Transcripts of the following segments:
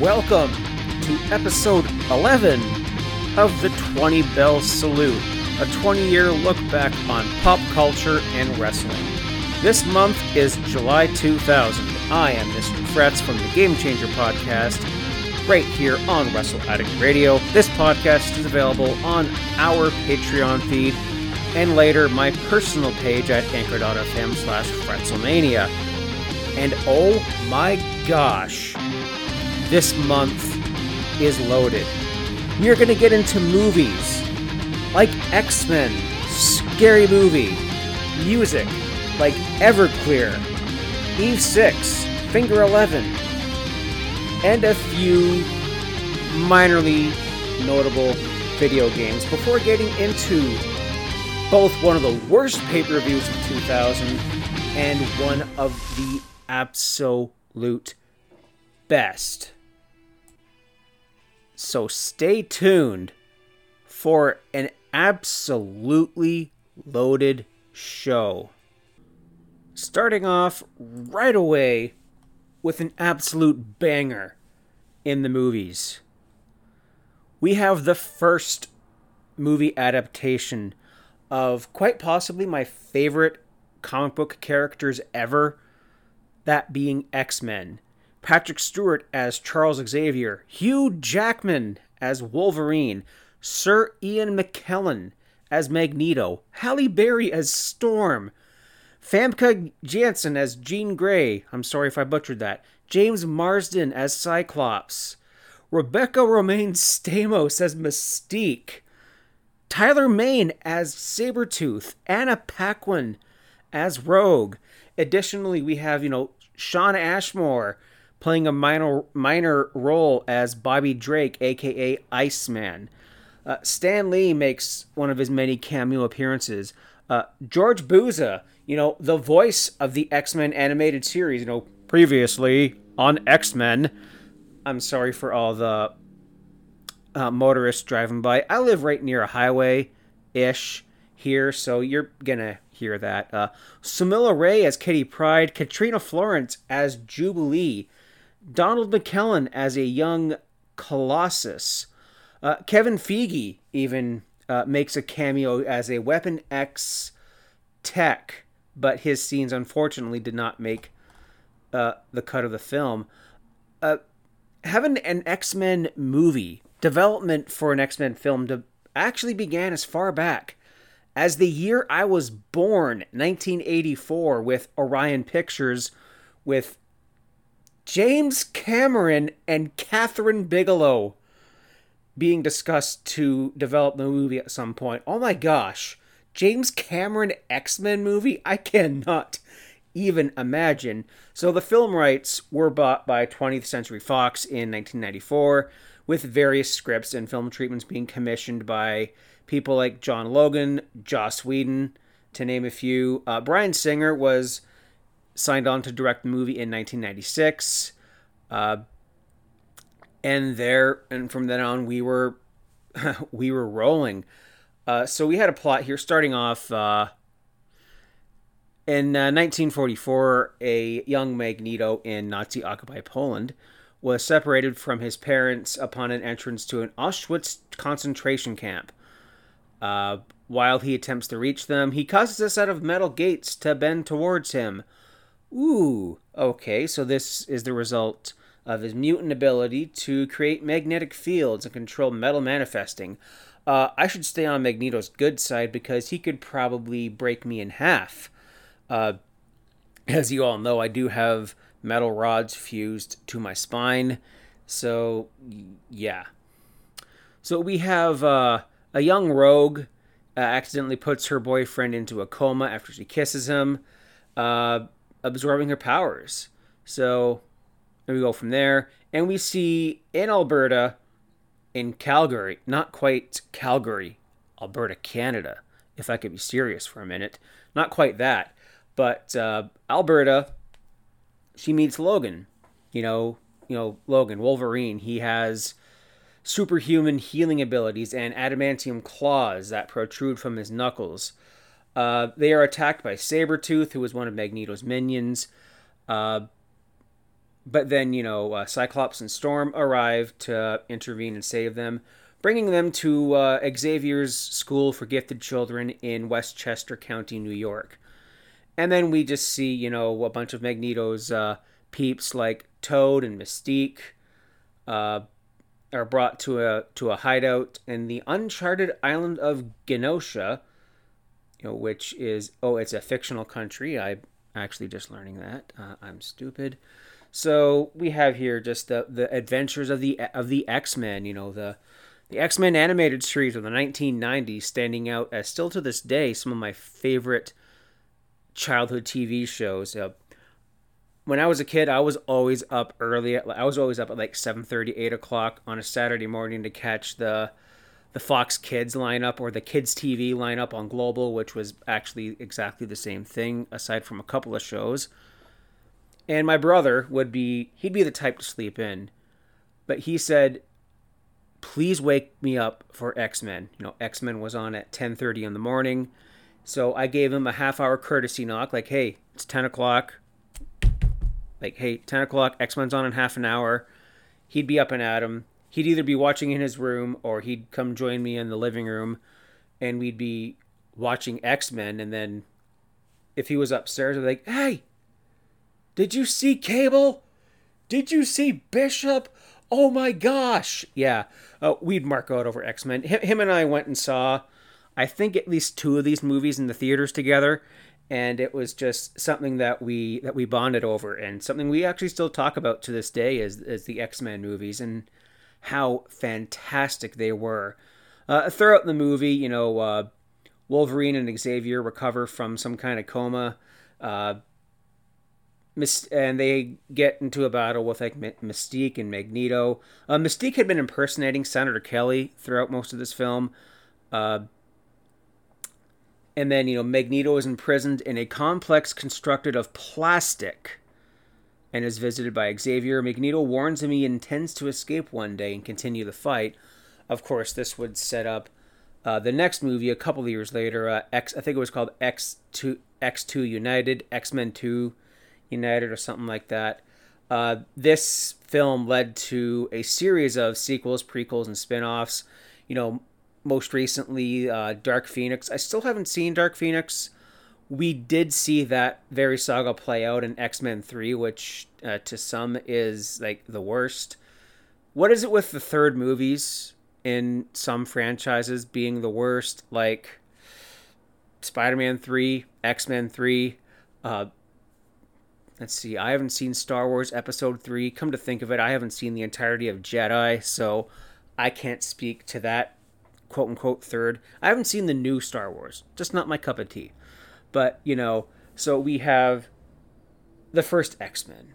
welcome to episode 11 of the 20 Bell Salute, a 20 year look back on pop culture and wrestling. This month is July 2000. I am Mr. Fretz from the Game Changer podcast, right here on Wrestle Addict Radio. This podcast is available on our Patreon feed and later my personal page at anchor.fm slash Fretzelmania. And oh my gosh, this month is loaded. We are going to get into movies like X Men, Scary Movie, music like Everclear, Eve 6, Finger 11, and a few minorly notable video games before getting into both one of the worst pay per views of 2000 and one of the absolute best. So stay tuned for an absolutely loaded show. Starting off right away with an absolute banger in the movies. We have the first movie adaptation of quite possibly my favorite comic book characters ever, that being X Men. Patrick Stewart as Charles Xavier, Hugh Jackman as Wolverine, Sir Ian McKellen as Magneto, Halle Berry as Storm, Famke Janssen as Jean Grey, I'm sorry if I butchered that, James Marsden as Cyclops, Rebecca Romijn Stamos as Mystique, Tyler Mane as Sabretooth, Anna Paquin as Rogue. Additionally, we have, you know, Shawn Ashmore playing a minor minor role as Bobby Drake, aka Iceman. Uh, Stan Lee makes one of his many cameo appearances. Uh, George Buza, you know, the voice of the X Men animated series, you know, previously on X Men. I'm sorry for all the uh, motorists driving by. I live right near a highway ish here, so you're gonna hear that. Uh, Samilla Ray as Kitty Pryde, Katrina Florence as Jubilee, Donald McKellen as a young Colossus, uh, Kevin Feige even uh, makes a cameo as a Weapon X tech, but his scenes unfortunately did not make uh, the cut of the film. Uh, having an X Men movie development for an X Men film to actually began as far back as the year I was born, 1984, with Orion Pictures, with James Cameron and Kathryn Bigelow being discussed to develop the movie at some point. Oh my gosh, James Cameron X Men movie? I cannot even imagine. So the film rights were bought by 20th Century Fox in 1994 with various scripts and film treatments being commissioned by people like John Logan, Joss Whedon, to name a few. Uh, Bryan Singer was signed on to direct the movie in 1996. Uh, and there, and from then on, we were we were rolling. Uh, so we had a plot here, starting off uh, in 1944. Uh, a young Magneto in Nazi-occupied Poland was separated from his parents upon an entrance to an Auschwitz concentration camp. Uh, while he attempts to reach them, he causes a set of metal gates to bend towards him. Ooh, okay, so this is the result of his mutant ability to create magnetic fields and control metal manifesting. Uh, I should stay on Magneto's good side because he could probably break me in half. Uh, as you all know, I do have metal rods fused to my spine. So, yeah. So we have uh, a young rogue uh, accidentally puts her boyfriend into a coma after she kisses him, uh, absorbing her powers. So there we go from there. And we see in Alberta, in Calgary, not quite Calgary, Alberta, Canada, if I could be serious for a minute. Not quite that. But uh, Alberta, she meets Logan. You know, you know Logan Wolverine. He has superhuman healing abilities and adamantium claws that protrude from his knuckles. Uh, they are attacked by Sabretooth, who is one of Magneto's minions. Uh, but then, you know, uh, Cyclops and Storm arrive to intervene and save them, bringing them to uh, Xavier's School for Gifted Children in Westchester County, New York. And then we just see, you know, a bunch of Magneto's uh, peeps like Toad and Mystique are brought to a to a hideout in the uncharted island of Genosha, you know, which is oh, it's a fictional country. I'm actually just learning that. Uh, I'm stupid. So we have here just the the adventures of the of the X Men. You know the the X Men animated series of the 1990s, standing out as still to this day some of my favorite childhood TV shows. Uh, when I was a kid, I was always up early. At, I was always up at like 7:30, 8 o'clock on a Saturday morning to catch the the Fox Kids lineup or the Kids TV lineup on Global, which was actually exactly the same thing, aside from a couple of shows. And my brother would be he'd be the type to sleep in, but he said, "Please wake me up for X Men." You know, X Men was on at 10:30 in the morning, so I gave him a half hour courtesy knock, like, "Hey, it's 10 o'clock like, hey, 10 o'clock, X Men's on in half an hour. He'd be up and at him. He'd either be watching in his room or he'd come join me in the living room and we'd be watching X Men. And then if he was upstairs, I'd be like, hey, did you see Cable? Did you see Bishop? Oh my gosh. Yeah. Uh, we'd mark out over X Men. Him and I went and saw, I think, at least two of these movies in the theaters together and it was just something that we that we bonded over and something we actually still talk about to this day is, is the x-men movies and how fantastic they were. Uh, throughout the movie you know uh, wolverine and xavier recover from some kind of coma uh, and they get into a battle with like mystique and magneto. Uh, mystique had been impersonating senator kelly throughout most of this film uh, and then, you know, Magneto is imprisoned in a complex constructed of plastic and is visited by Xavier. Magneto warns him he intends to escape one day and continue the fight. Of course, this would set up uh, the next movie a couple of years later. Uh, X, I think it was called X two X two United, X Men Two United, or something like that. Uh, this film led to a series of sequels, prequels, and spin-offs. You know, most recently uh, Dark Phoenix. I still haven't seen Dark Phoenix. We did see that very saga play out in X Men 3, which uh, to some is like the worst. What is it with the third movies in some franchises being the worst? Like Spider Man 3, X Men 3. Uh, let's see, I haven't seen Star Wars Episode 3. Come to think of it, I haven't seen the entirety of Jedi, so I can't speak to that quote unquote third. I haven't seen the new Star Wars, just not my cup of tea. But, you know, so we have the first X Men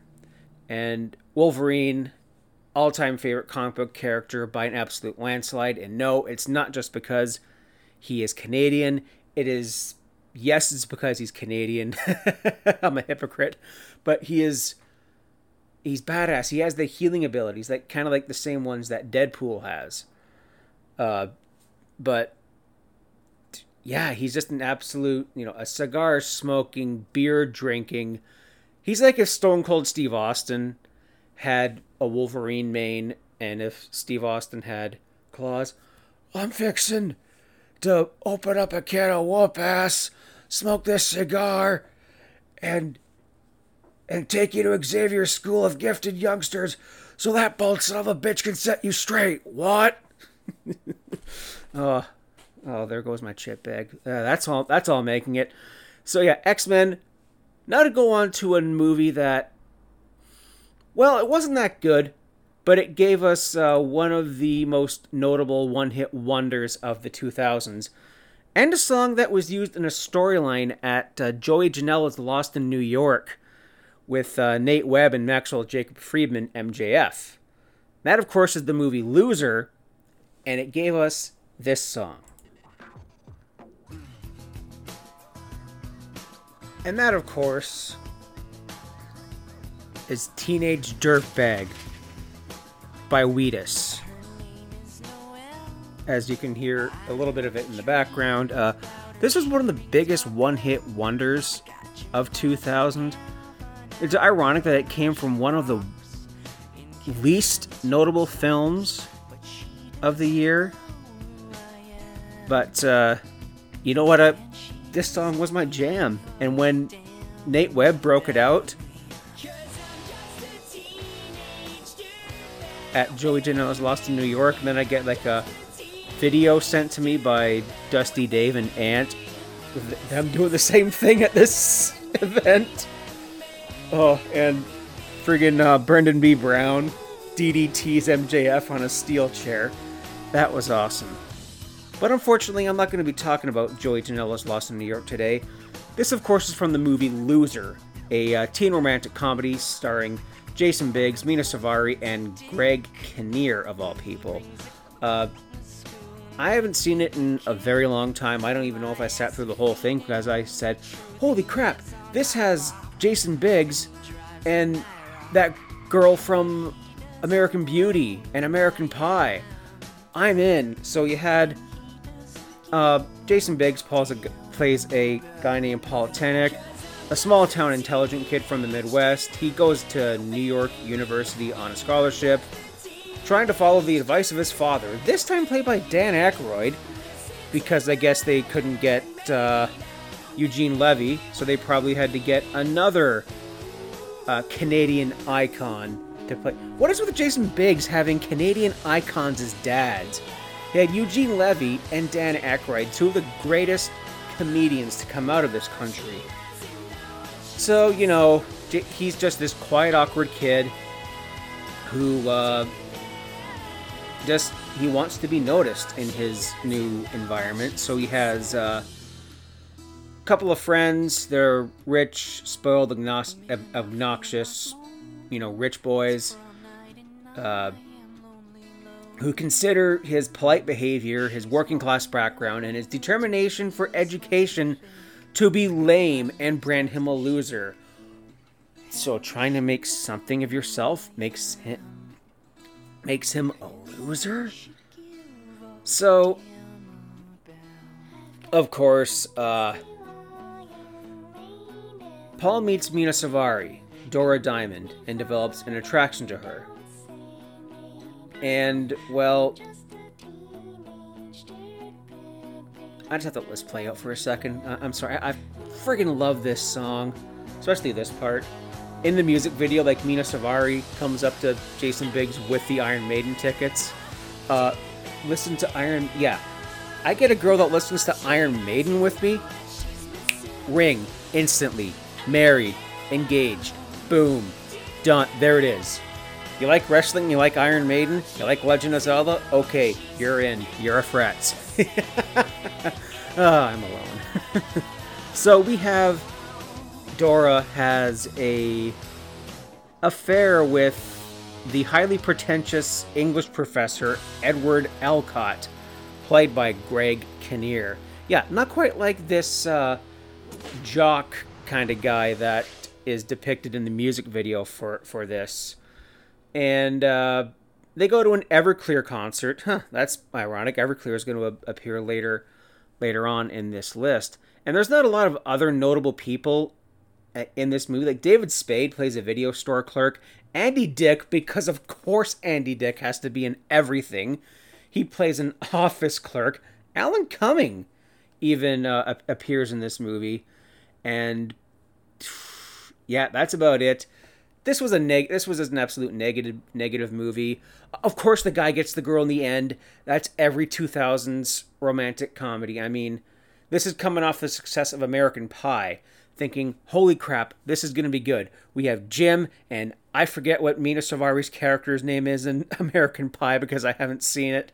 and Wolverine, all time favorite comic book character by an absolute landslide. And no, it's not just because he is Canadian. It is, yes, it's because he's Canadian. I'm a hypocrite. But he is, he's badass. He has the healing abilities, like kind of like the same ones that Deadpool has. Uh, but yeah, he's just an absolute, you know, a cigar smoking, beer drinking. He's like if Stone Cold Steve Austin had a Wolverine mane and if Steve Austin had claws. I'm fixing to open up a can of whoop ass, smoke this cigar, and and take you to Xavier's School of Gifted Youngsters so that bolt son of a bitch can set you straight. What? Oh, oh, there goes my chip bag. Uh, that's all. That's all making it. So yeah, X Men. Now to go on to a movie that, well, it wasn't that good, but it gave us uh, one of the most notable one-hit wonders of the 2000s, and a song that was used in a storyline at uh, Joey Janela's Lost in New York, with uh, Nate Webb and Maxwell Jacob Friedman, MJF. That, of course, is the movie Loser, and it gave us this song. And that, of course, is Teenage Dirtbag by Wheatus. As you can hear a little bit of it in the background, uh, this was one of the biggest one hit wonders of 2000. It's ironic that it came from one of the least notable films of the year. But uh, you know what? Uh, this song was my jam. And when Nate Webb broke it out at Joey Janela's Lost in New York, and then I get like a video sent to me by Dusty Dave and Ant with them doing the same thing at this event. Oh, and friggin' uh, Brendan B. Brown DDT's MJF on a steel chair. That was awesome. But unfortunately, I'm not going to be talking about Joey Janela's Lost in New York today. This, of course, is from the movie Loser, a uh, teen romantic comedy starring Jason Biggs, Mena Suvari, and Greg Kinnear, of all people. Uh, I haven't seen it in a very long time. I don't even know if I sat through the whole thing because I said, Holy crap, this has Jason Biggs and that girl from American Beauty and American Pie. I'm in. So you had uh, Jason Biggs a, plays a guy named Paul Tenick, a small town intelligent kid from the Midwest. He goes to New York University on a scholarship, trying to follow the advice of his father, this time played by Dan Aykroyd, because I guess they couldn't get uh, Eugene Levy, so they probably had to get another uh, Canadian icon to play. What is with Jason Biggs having Canadian icons as dads? They had Eugene Levy and Dan Aykroyd, two of the greatest comedians to come out of this country. So, you know, he's just this quiet, awkward kid who uh, just he wants to be noticed in his new environment. So he has uh, a couple of friends. They're rich, spoiled, obnoxious, you know, rich boys. Uh, who consider his polite behavior, his working class background, and his determination for education to be lame and brand him a loser. So trying to make something of yourself makes him makes him a loser? So of course, uh Paul meets Mena Suvari, Dora Diamond, and develops an attraction to her. And, well, I just have to let this play out for a second. I- am sorry, I-, I friggin' love this song, especially this part. In the music video, like Mena Suvari comes up to Jason Biggs with the Iron Maiden tickets. Uh, listen to Iron. Yeah, I get a girl that listens to Iron Maiden with me. Ring instantly, married, engaged, boom, done. There it is. You like wrestling? You like Iron Maiden? You like Legend of Zelda? Okay, you're in. You're a Fretz. oh, I'm alone. so we have Dora has a affair with the highly pretentious English professor Edward Alcott, played by Greg Kinnear. Yeah, not quite like this uh, jock kind of guy that is depicted in the music video for for this and uh, they go to an Everclear concert. Huh, that's ironic. Everclear is going to appear later later on in this list. And there's not a lot of other notable people uh, in this movie. Like David Spade plays a video store clerk. Andy Dick, because of course Andy Dick has to be in everything. He plays an office clerk. Alan Cumming even uh, appears in this movie, and yeah, that's about it this was a neg this was an absolute negative negative movie. Of course the guy gets the girl in the end. That's every 2000s romantic comedy. I mean, this is coming off the success of American Pie, thinking, "Holy crap, this is going to be good." We have Jim and I forget what Mena Suvari's character's name is in American Pie because I haven't seen it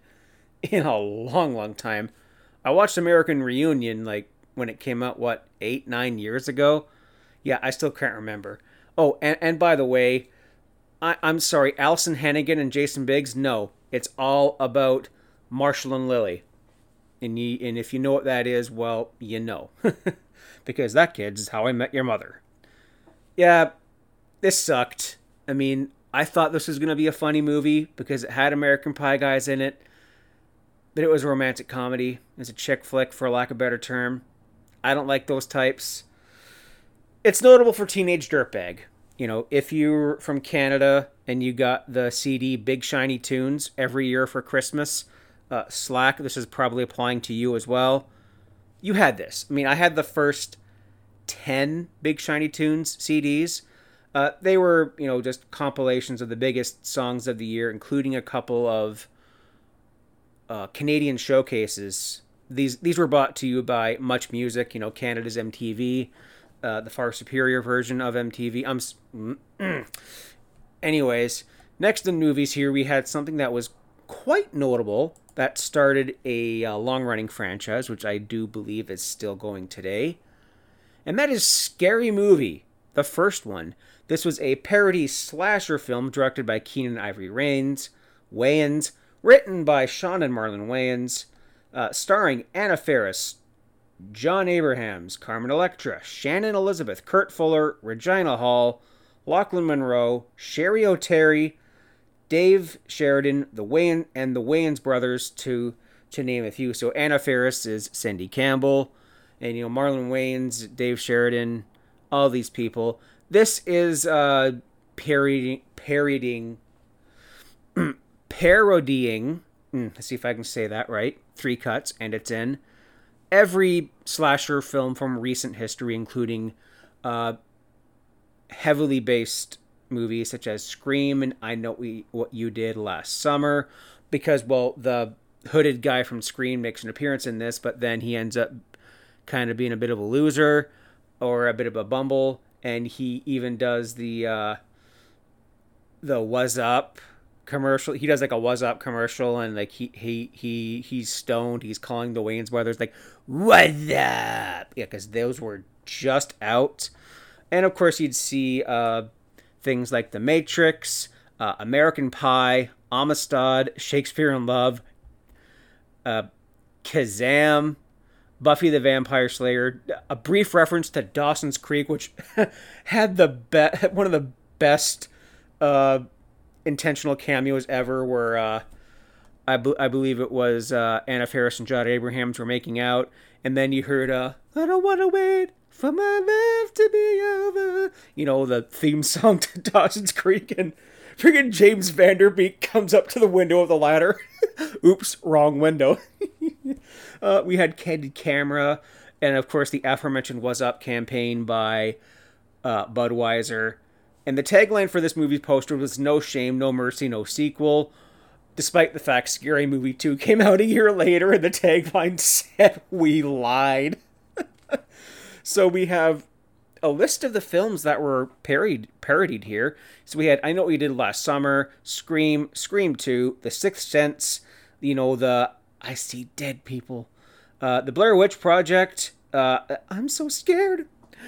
in a long long time. I watched American Reunion like when it came out what, 8 9 years ago. Yeah, I still can't remember Oh, and, and by the way, I, I'm sorry, Alyson Hannigan and Jason Biggs. No, it's all about Marshall and Lily. And you, and if you know what that is, well, you know, because that kid's is how I met your mother. Yeah, this sucked. I mean, I thought this was gonna be a funny movie because it had American Pie guys in it, but it was a romantic comedy. It's a chick flick, for lack of a better term. I don't like those types. It's notable for Teenage Dirtbag, you know, if you're from Canada and you got the CD Big Shiny Tunes every year for Christmas, uh, Slack, this is probably applying to you as well. You had this. I mean, I had the first 10 Big Shiny Tunes CDs. Uh, they were, you know, just compilations of the biggest songs of the year, including a couple of uh, Canadian showcases. These these were brought to you by Much Music, you know, Canada's MTV uh, the far superior version of MTV. I'm. Anyways, next in the movies here we had something that was quite notable that started a uh, long-running franchise, which I do believe is still going today, and that is Scary Movie, the first one. This was a parody slasher film directed by Keenen Ivory Rains, Wayans, written by Sean and Marlon Wayans, uh, starring Anna Faris, Jon Abrahams, Carmen Electra, Shannon Elizabeth, Kurt Fuller, Regina Hall, Lochlyn Munro, Cheri Oteri, Dave Sheridan, the Wayne and the Wayans brothers to to name a few. So Anna Faris is Cindy Campbell, and you know Marlon Wayans, Dave Sheridan, all these people. This is uh parodying parodying parodying. Hmm, let's see if I can say that right. Three cuts, and it's in every slasher film from recent history, including uh, heavily based movies such as Scream and I Know we, What You Did Last Summer, because, well, the hooded guy from Scream makes an appearance in this, but then he ends up kind of being a bit of a loser or a bit of a bumble, and he even does the uh, the was up commercial. He does like a "Was Up" commercial, and like he he he he's stoned. He's calling the Wayans brothers like "What's up?" Yeah, because those were just out. And of course, you'd see uh, things like The Matrix, uh, American Pie, Amistad, Shakespeare in Love, uh, Kazam, Buffy the Vampire Slayer. A brief reference to Dawson's Creek, which had the be- one of the best uh, intentional cameos ever where uh, I, be- I believe it was uh, Anna Faris and Jon Abrahams were making out, and then you heard, uh, I don't want to wait for my love to be over. You know, the theme song to Dawson's Creek, and freaking James Van Der Beek comes up to the window of the ladder. Oops, wrong window. uh, we had Candid Camera, and of course the aforementioned Was Up campaign by uh, Budweiser. And the tagline for this movie's poster was No Shame, No Mercy, No Sequel. Despite the fact Scary Movie 2 came out a year later and the tagline said we lied. so we have a list of the films that were parodied, parodied here. So we had I Know What We Did Last Summer, Scream, Scream 2, The Sixth Sense, you know, the I See Dead People, uh, The Blair Witch Project, uh, I'm So Scared,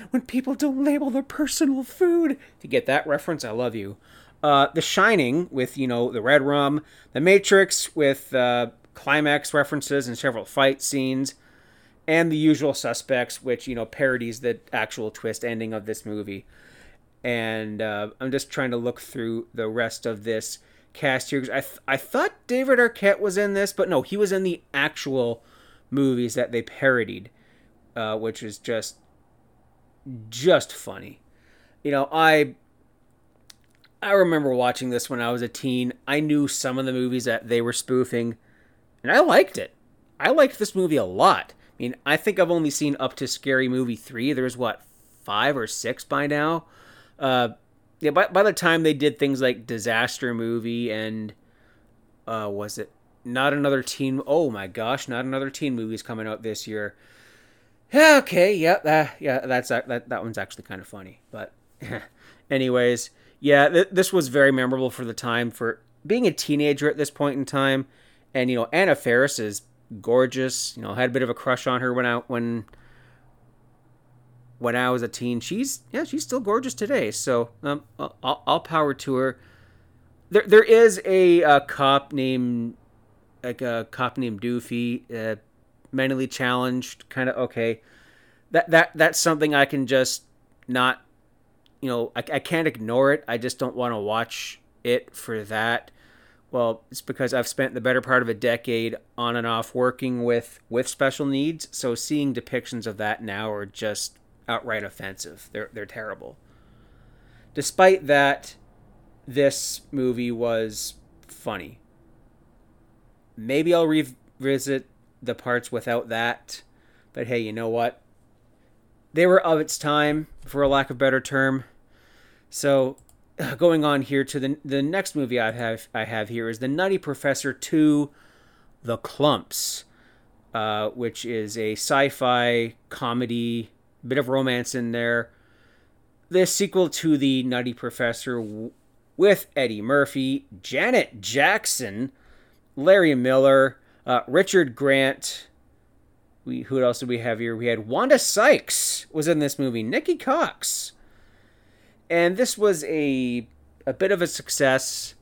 when people don't label their personal food. To get that reference, I love you. Uh, the Shining with you know the red rum, The Matrix with uh, climax references and several fight scenes, and The Usual Suspects, which you know parodies the actual twist ending of this movie. And uh, I'm just trying to look through the rest of this cast here. I th- I thought David Arquette was in this, but no, he was in the actual movies that they parodied, uh, which is just just funny. You know, I I remember watching this when I was a teen. I knew some of the movies that they were spoofing, and I liked it. I liked this movie a lot. I mean, I think I've only seen up to Scary Movie 3. There's what, five or six by now? Uh, yeah, by, by the time they did things like Disaster Movie and, uh, was it Not Another Teen? Oh my gosh, Not Another Teen movie's coming out this year. Yeah, okay, yeah, that, yeah, that's that, that one's actually kind of funny. But, anyways, yeah, th- this was very memorable for the time for being a teenager at this point in time, and you know, Anna Faris is gorgeous. You know, I had a bit of a crush on her when I when when I was a teen. She's yeah, she's still gorgeous today. So um, I'll, I'll power to her. There there is a, a cop named like a cop named Doofy. Uh, mentally challenged, kind of okay. That that that's something I can just not, you know, I, I can't ignore it. I just don't want to watch it for that. Well, it's because I've spent the better part of a decade on and off working with with special needs, so seeing depictions of that now are just outright offensive. They're they're terrible. despite that, this movie was funny. Maybe I'll revisit the parts without that, but hey, you know what? They were of its time, for a lack of better term. So, going on here to the the next movie I have I have here is the Nutty Professor Two, The Klumps, uh, which is a sci-fi comedy, bit of romance in there. The sequel to the Nutty Professor with Eddie Murphy, Janet Jackson, Larry Miller, uh, Richard Grant. We who else did we have here? We had Wanda Sykes was in this movie. Nikki Cox, and this was a a bit of a success,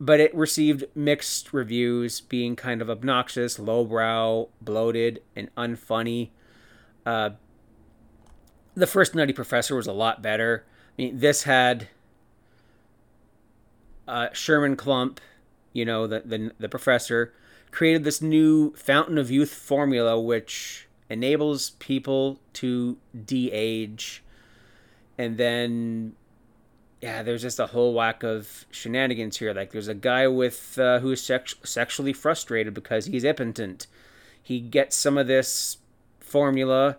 but it received mixed reviews, being kind of obnoxious, lowbrow, bloated, and unfunny. Uh, the first Nutty Professor was a lot better. I mean, this had uh, Sherman Klump, you know, the, the, the professor, created this new Fountain of Youth formula which enables people to de age. And then, yeah, there's just a whole whack of shenanigans here. Like, there's a guy with uh, who is sex- sexually frustrated because he's impotent. He gets some of this formula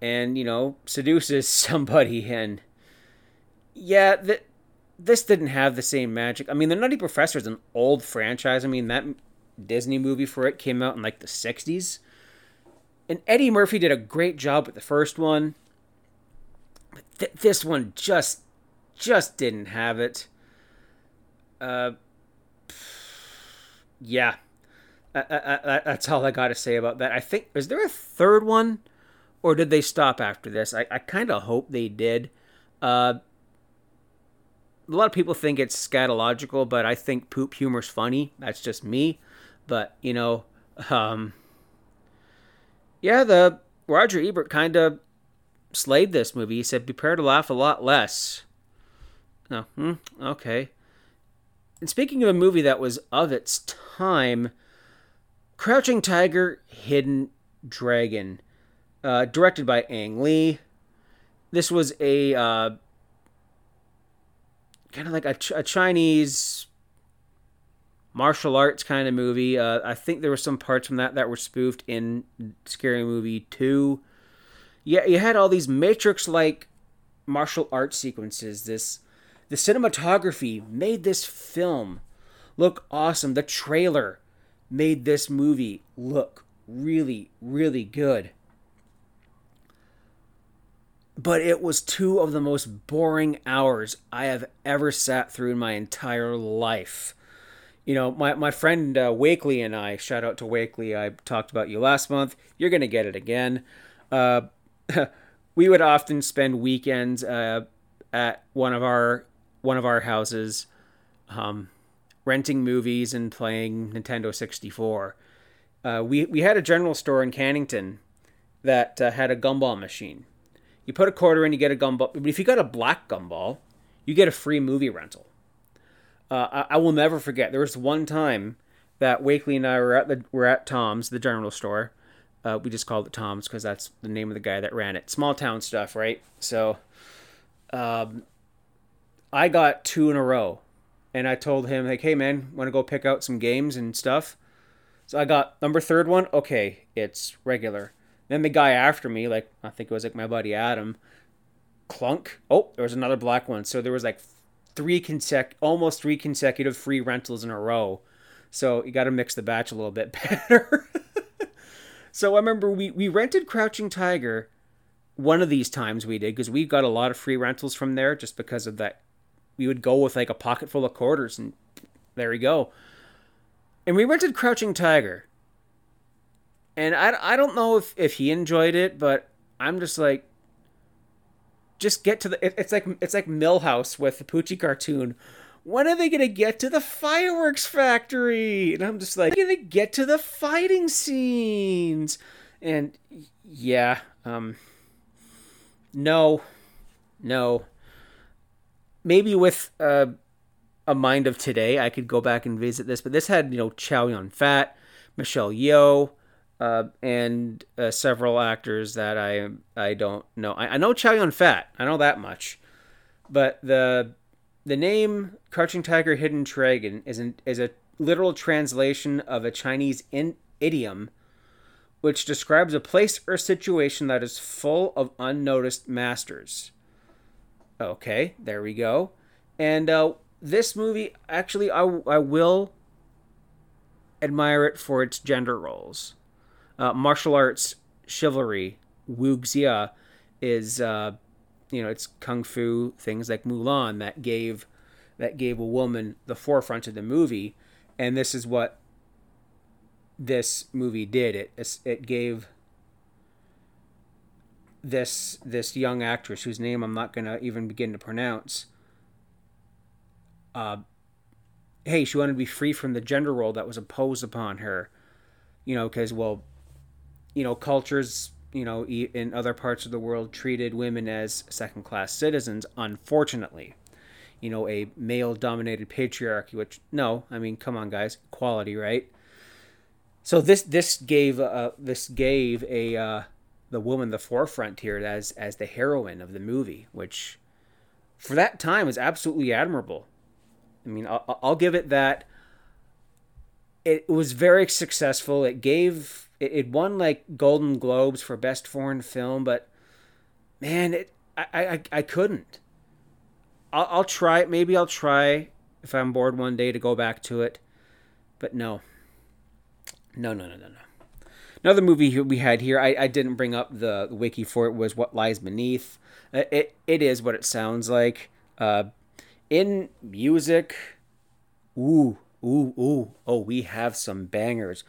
and, you know, seduces somebody. And, yeah, that this didn't have the same magic. I mean, The Nutty Professor is an old franchise. I mean, that Disney movie for it came out in like the 60s. And Eddie Murphy did a great job with the first one. But th- this one just just didn't have it. Uh yeah. that's all I got to say about that. I think is there a third one or did they stop after this? I, I kind of hope they did. Uh a lot of people think it's scatological, but I think poop humor's funny. That's just me. But, you know, um, yeah, the Roger Ebert kind of slayed this movie. He said, prepare to laugh a lot less. Oh, hmm, okay. And speaking of a movie that was of its time, Crouching Tiger, Hidden Dragon, uh, directed by Ang Lee. This was a uh, kind of like a, a Chinese martial arts kind of movie. Uh, I think there were some parts from that that were spoofed in Scary Movie 2. Yeah, you had all these Matrix like martial arts sequences. This the cinematography made this film look awesome. The trailer made this movie look really, really good. But it was two of the most boring hours I have ever sat through in my entire life you know, my, my friend uh, Wakely and I, shout out to Wakely, I talked about you last month. You're going to get it again. Uh, we would often spend weekends uh, at one of our one of our houses, um, renting movies and playing Nintendo 64. Uh, we we had a general store in Cannington that uh, had a gumball machine. You put a quarter in, you get a gumball. But if you got a black gumball, you get a free movie rental. Uh, I, I, will never forget. There was one time that Wakely and I were at the were at Tom's, the general store. Uh, we just called it Tom's because that's the name of the guy that ran it. Small town stuff, right? So, um, I got two in a row, and I told him like, "Hey man, want to go pick out some games and stuff?" So I got number third one. Okay, it's regular. Then the guy after me, like I think it was like my buddy Adam, clunk. Oh, there was another black one. So there was like three consec almost three consecutive free rentals in a row. So you got to mix the batch a little bit better. so I remember we we rented Crouching Tiger one of these times we did because we got a lot of free rentals from there just because of that. We would go with like a pocket full of quarters and there we go. And we rented Crouching Tiger. And I, I don't know if, if he enjoyed it, but I'm just like, just get to the. it's like it's like Milhouse with the Poochie cartoon. When are they gonna get to the fireworks factory? And I'm just like, gonna get to the fighting scenes? And yeah, um, no, no. Maybe with uh, a mind of today, I could go back and visit this, but this had you know Chow Yun Fat, Michelle Yeoh, uh, and uh, several actors that I I don't know. I, I know Chow Yun Fat. I know that much, but the the name Crouching Tiger, Hidden Dragon is an, is a literal translation of a Chinese in, idiom which describes a place or situation that is full of unnoticed masters. Okay, there we go. And uh, this movie, actually, I, I will admire it for its gender roles. Uh, martial arts chivalry, wuxia, is uh, you know it's kung fu things like Mulan that gave that gave a woman the forefront of the movie, and this is what this movie did. It it gave this this young actress whose name I'm not gonna even begin to pronounce. Uh, hey, she wanted to be free from the gender role that was imposed upon her. You know, because well, you know, cultures you know in other parts of the world treated women as second class citizens. Unfortunately, you know, a male dominated patriarchy. Which no, I mean, come on, guys, equality, right? So this this gave uh, this gave a uh, the woman the forefront here as as the heroine of the movie, which for that time was absolutely admirable. I mean, I'll, I'll give it that. It was very successful. It gave it, it won like Golden Globes for best foreign film, but man, it I I, I couldn't. I'll, I'll try. Maybe I'll try if I'm bored one day to go back to it, but no no, no, no, no, no. Another movie we had here, I, I didn't bring up the, the wiki for it, was What Lies Beneath. Uh, it, it is what it sounds like. Uh, in music, ooh, ooh, ooh, oh, we have some bangers.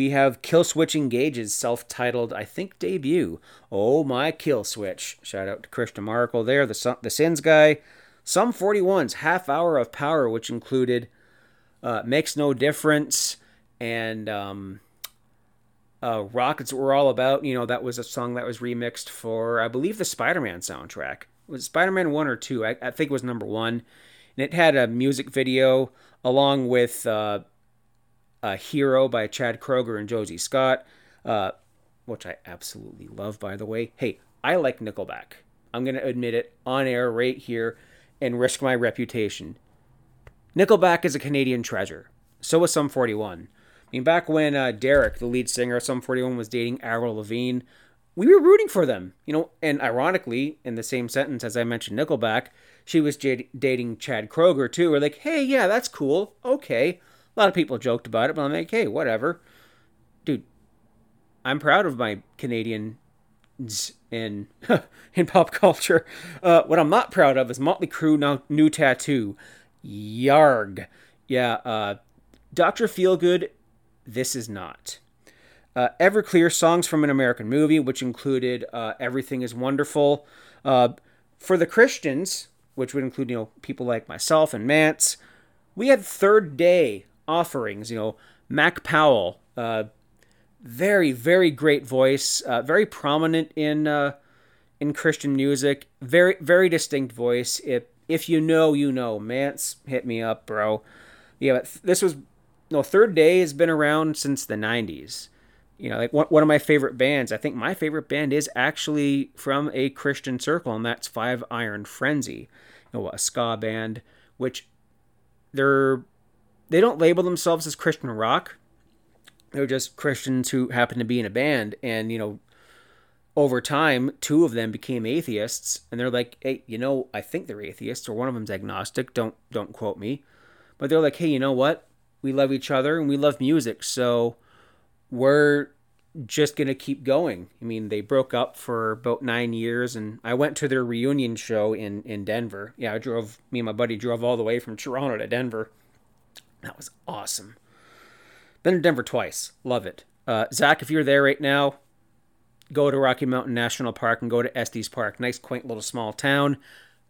We have Kill Killswitch Engage's self titled, I think, debut. Oh my Killswitch. Shout out to Christian Markle there, the, the Sins guy. Sum 41's Half Hour of Power, which included uh, Makes No Difference, and um, uh, Rockets Were All About. You know, that was a song that was remixed for, I believe, the Spider Man soundtrack. Was Spider Man 1 or 2? I, I, think it was number 1. And it had a music video along with uh, a Hero by Chad Kroeger and Josie Scott, uh, which I absolutely love, by the way. Hey, I like Nickelback. I'm going to admit it on air right here and risk my reputation. Nickelback is a Canadian treasure. So was Sum 41. I mean, back when uh, Deryck, the lead singer of Sum 41, was dating Avril Lavigne, we were rooting for them, you know. And ironically, in the same sentence as I mentioned Nickelback, she was j- dating Chad Kroeger too. We're like, hey, yeah, that's cool. Okay. A lot of people joked about it, but I'm like, hey, whatever. Dude, I'm proud of my Canadian in in pop culture. Uh, what I'm not proud of is Motley Crue now new tattoo. Yarg. Yeah, uh, Dr. Feelgood this is not. Uh, Everclear songs from an American movie, which included uh, "Everything Is Wonderful." Uh, for the Christians, which would include you know people like myself and Mance, we had Third Day offerings. You know, Mac Powell, uh, very very great voice, uh, very prominent in uh, in Christian music, very very distinct voice. If if you know, you know. Mance, hit me up, bro. Yeah, this was no, Third Day has been around since the 90s. You know, like one, one of my favorite bands, I think my favorite band is actually from a Christian circle, and that's Five Iron Frenzy, you know, a ska band, which they're they don't label themselves as Christian rock. They're just Christians who happen to be in a band, and you know, over time, two of them became atheists, and they're like, "Hey, you know, I think they're atheists, or one of them's agnostic. Don't don't quote me." But they're like, "Hey, you know what? we love each other and we love music. So we're just going to keep going. I mean, they broke up for about nine years, and I went to their reunion show in, in Denver. Yeah, I drove, me and my buddy drove all the way from Toronto to Denver. That was awesome. Been to Denver twice. Love it. Uh, Zach, if you're there right now, go to Rocky Mountain National Park and go to Estes Park. Nice, quaint little small town.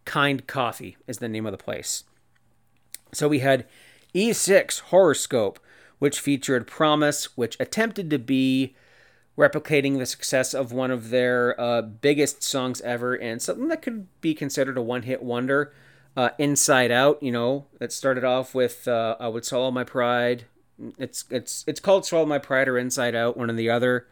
Kind Coffee is the name of the place. So we had Eve 6 Horoscope, which featured Promise, which attempted to be replicating the success of one of their uh, biggest songs ever and something that could be considered a one hit wonder. Uh, Inside Out, you know, it started off with uh, I Would Swallow My Pride. It's it's it's called Swallow My Pride or Inside Out, one or the other.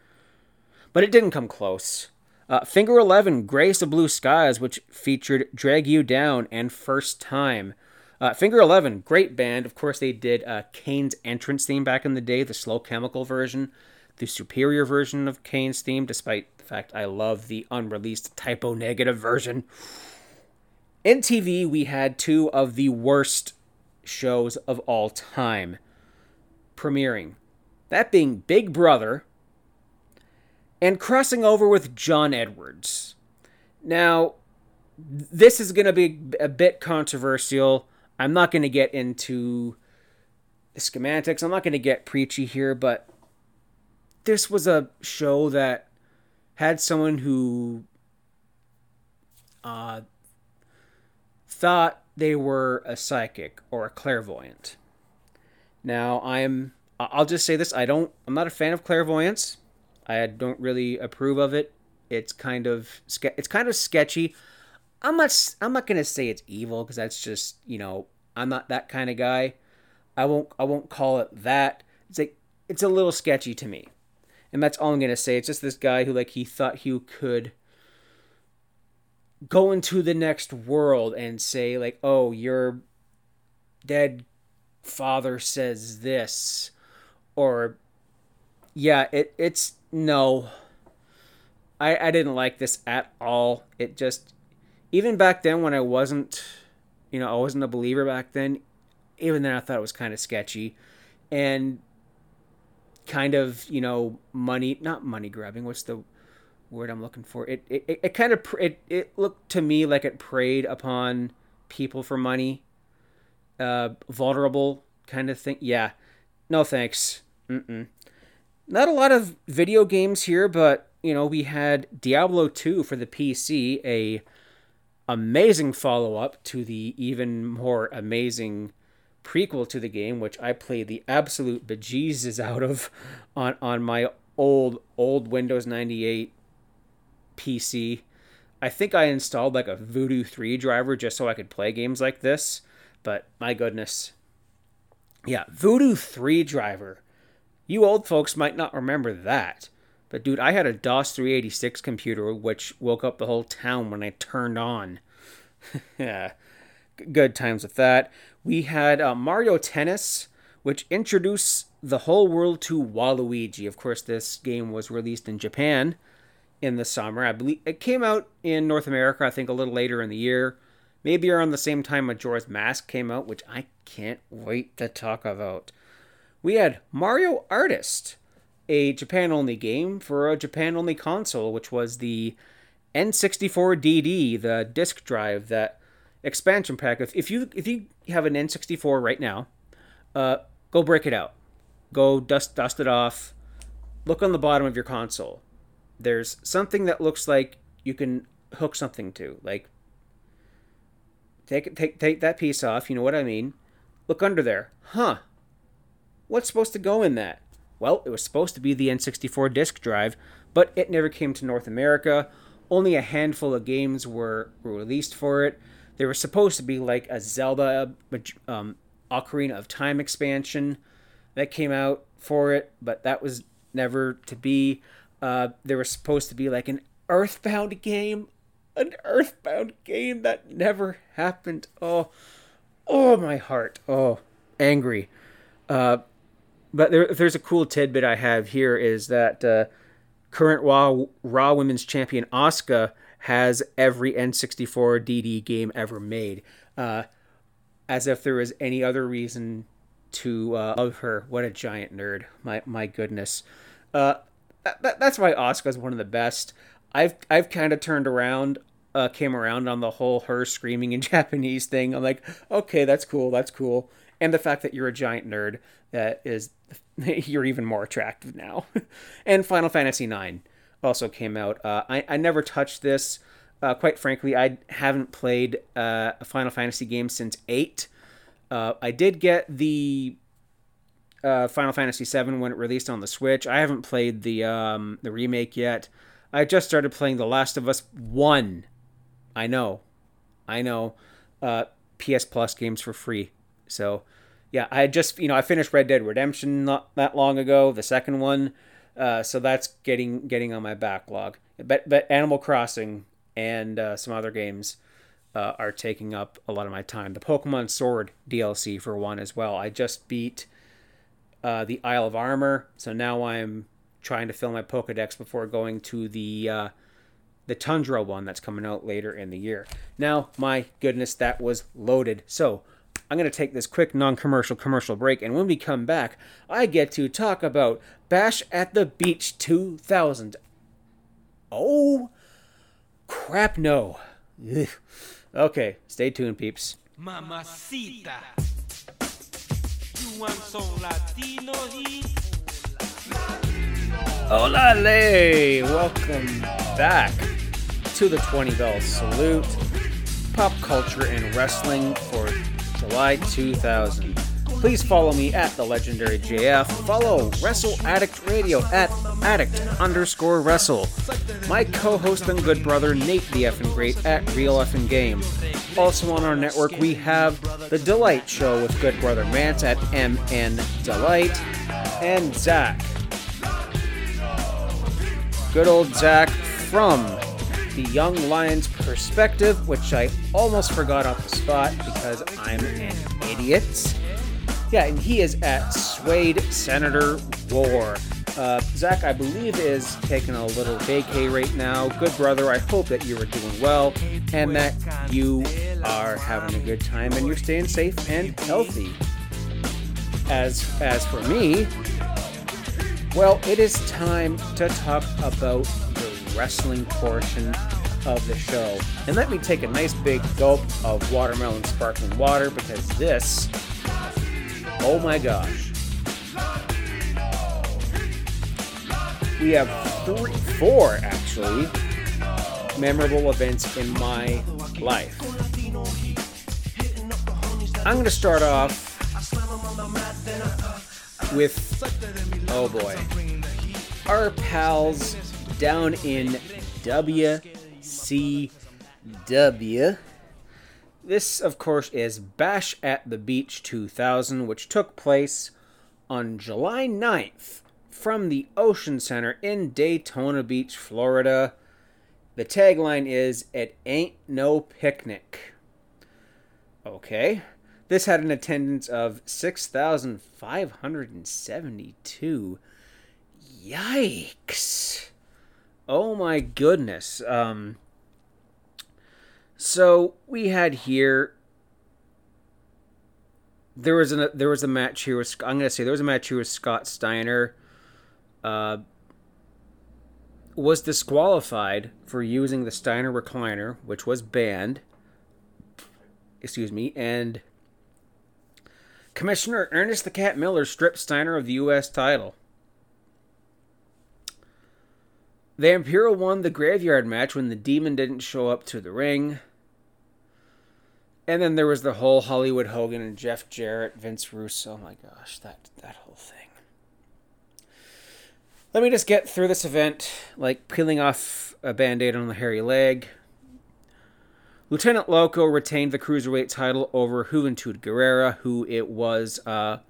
But it didn't come close. Uh, Finger 11, Greyest of Blue Skies, which featured Drag You Down and First Time. Uh, Finger 11, great band. Of course, they did uh, Kane's entrance theme back in the day, the slow chemical version, the superior version of Kane's theme, despite the fact I love the unreleased Type O Negative version. In TV, we had two of the worst shows of all time premiering. That being Big Brother and crossing over with John Edwards. Now, this is going to be a bit controversial. I'm not going to get into schematics. I'm not going to get preachy here, but this was a show that had someone who uh, thought they were a psychic or a clairvoyant. Now, I'm I'll just say this, I don't I'm not a fan of clairvoyance. I don't really approve of it. It's kind of it's kind of sketchy. I'm not I'm not gonna say it's evil because that's just you know I'm not that kind of guy. I won't I won't call it that. It's like it's a little sketchy to me, and that's all I'm gonna say. It's just this guy who like he thought he could go into the next world and say like oh your dead father says this or yeah it it's no I, I didn't like this at all. It just even back then when I wasn't you know, I wasn't a believer back then, even then I thought it was kind of sketchy and kind of, you know, money not money grabbing, what's the word I'm looking for? It it, it kind of it, it looked to me like it preyed upon people for money. Uh vulnerable kind of thing. Yeah. No thanks. Mm-mm. Not a lot of video games here, but you know, we had Diablo 2 for the PC, a amazing follow-up to the even more amazing prequel to the game, which I played the absolute bejesus out of on on my old old Windows 98 PC. I think I installed like a Voodoo 3 driver just so I could play games like this, but my goodness. Yeah, Voodoo 3 driver. You old folks might not remember that. But dude, I had a DOS 386 computer which woke up the whole town when I turned on. yeah, good times with that. We had uh, Mario Tennis, which introduced the whole world to Waluigi. Of course, this game was released in Japan in the summer. I believe it came out in North America, I think, a little later in the year. Maybe around the same time Majora's Mask came out, which I can't wait to talk about. We had Mario Artist, a Japan only game for a Japan only console, which was the N64DD, the disk drive, that expansion pack. If, if you if you have an N64 right now, uh, go break it out, go dust dust it off. Look on the bottom of your console. There's something that looks like you can hook something to. Like take take take that piece off. You know what I mean? Look under there. Huh? What's supposed to go in that? Well, it was supposed to be the N64 disk drive, but it never came to North America. Only a handful of games were released for it. There was supposed to be like a Zelda um, Ocarina of Time expansion that came out for it, but that was never to be. Uh, there was supposed to be like an Earthbound game, an Earthbound game that never happened. Oh, oh my heart. Oh, angry. Uh, but there, there's a cool tidbit I have here is that uh, current Raw, Raw Women's Champion Asuka has every N64 DD game ever made. Uh, as if there was any other reason to uh, love her. What a giant nerd! My my goodness. Uh, that, that's why Asuka is one of the best. I've I've kind of turned around, uh, came around on the whole her screaming in Japanese thing. I'm like, okay, that's cool, that's cool and the fact that you're a giant nerd that is you're even more attractive now. and Final Fantasy IX also came out. Uh, I I never touched this. Uh, quite frankly, I haven't played uh, a Final Fantasy game since eight. Uh, I did get the uh, Final Fantasy VII when it released on the Switch. I haven't played the um, the remake yet. I just started playing The Last of Us One. I know, I know. Uh, PS Plus games for free. So, yeah, I just you know I finished Red Dead Redemption not that long ago, the second one. Uh, so that's getting getting on my backlog. but but Animal Crossing and uh, some other games uh, are taking up a lot of my time. The Pokemon Sword DLC for one as well. I just beat uh, the Isle of Armor, so now I'm trying to fill my Pokedex before going to the uh, the Tundra one that's coming out later in the year. Now, my goodness, that was loaded. So I'm going to take this quick non commercial commercial break, and when we come back, I get to talk about Bash at the Beach 2000. Oh, crap, no. Ugh. Okay, stay tuned, peeps. Mamacita. Olale! Welcome back to the 20 Bell Salute, pop culture and wrestling for July 2000. Please follow me at the legendary JF. Follow Wrestle Addict Radio at addict underscore wrestle. My co-host and good brother Nate the effing great at Real effing Game. Also on our network we have the Delight Show with good brother Mance at MN Delight and Zach. Good old Zach from the Young Lions perspective, which I almost forgot off the spot because I'm an idiot. Yeah, and he is at Swade Senator War. Uh, Zach, I believe, is taking a little vacay right now. Good brother, I hope that you are doing well and that you are having a good time and you're staying safe and healthy. As as for me, well, it is time to talk about the wrestling portion of the show. And let me take a nice big gulp of watermelon sparkling water because this, oh my gosh. We have three, four actually, memorable events in my life. I'm going to start off with Oh boy. Our pals down in WCW. This, of course, is Bash at the Beach 2000, which took place on July 9th from the Ocean Center in Daytona Beach, Florida. The tagline is It Ain't No Picnic. Okay. This had an attendance of 6,572. Yikes. Oh my goodness. Um, so we had here there was a there was a match here with I'm gonna say there was a match here with Scott Steiner. Uh, was disqualified for using the Steiner recliner, which was banned. Excuse me, and Commissioner Ernest the Cat Miller stripped Steiner of the U.S. title. Vampiro won the graveyard match when the demon didn't show up to the ring. And then there was the whole Hollywood Hogan and Jeff Jarrett, Vince Russo. Oh my gosh, that that whole thing. Let me just get through this event like peeling off a band-aid on the hairy leg. Lieutenant Loco retained the cruiserweight title over Juventud Guerrera, who it was uh,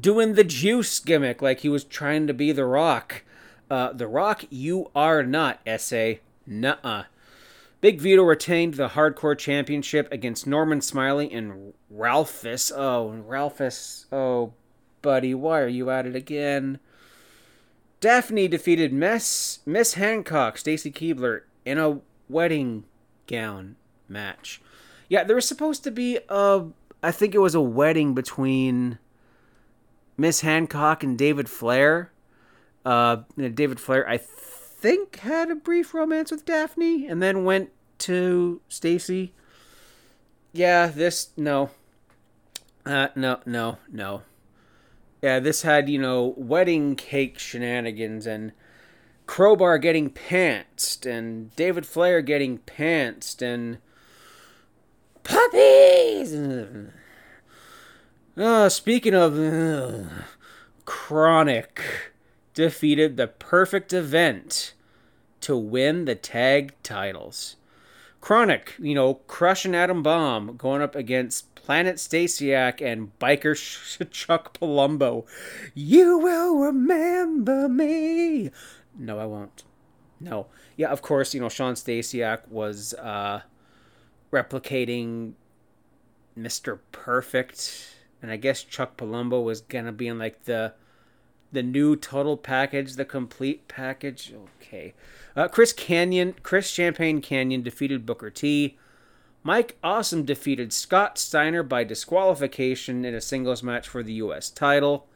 doing the juice gimmick like he was trying to be The Rock. Uh, the Rock, you are not, SA. Nuh-uh. Big Vito retained the Hardcore Championship against Norman Smiley and Ralphus. Oh, Ralphus. Oh, buddy, why are you at it again? Daphne defeated Miss Miss Hancock, Stacy Keibler, in a wedding gown match. Yeah, there was supposed to be a I think it was a wedding between Miss Hancock and David Flair. Uh, David Flair, I think, had a brief romance with Daphne and then went to Stacy. Yeah, this no. Uh, no, no, no. Yeah, this had you know wedding cake shenanigans and Crowbar getting pantsed and David Flair getting pantsed and puppies. Uh, speaking of uh, KroniK, defeated the perfect event to win the tag titles. KroniK, you know, crushing Adam Bomb, going up against Planet Stasiak and Biker Chuck Palumbo. You will remember me. No, I won't. No. Yeah, of course, you know, Shawn Stasiak was uh, replicating Mr. Perfect. And I guess Chuck Palumbo was going to be in like the the new total package, the complete package. Okay. Uh, Chris Kanyon, Chris Champagne Kanyon defeated Booker T. Mike Awesome defeated Scott Steiner by disqualification in a singles match for the U.S. title.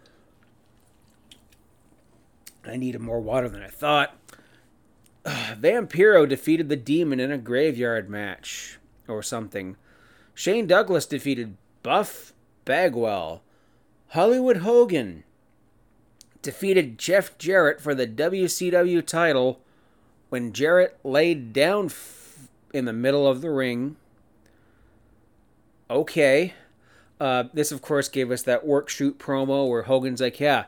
I needed more water than I thought. Vampiro defeated the Demon in a graveyard match or something. Shane Douglas defeated Buff Bagwell. Hollywood Hogan defeated Jeff Jarrett for the WCW title when Jarrett laid down f- in the middle of the ring. Okay. Uh, this, of course, gave us that work shoot promo where Hogan's like, yeah,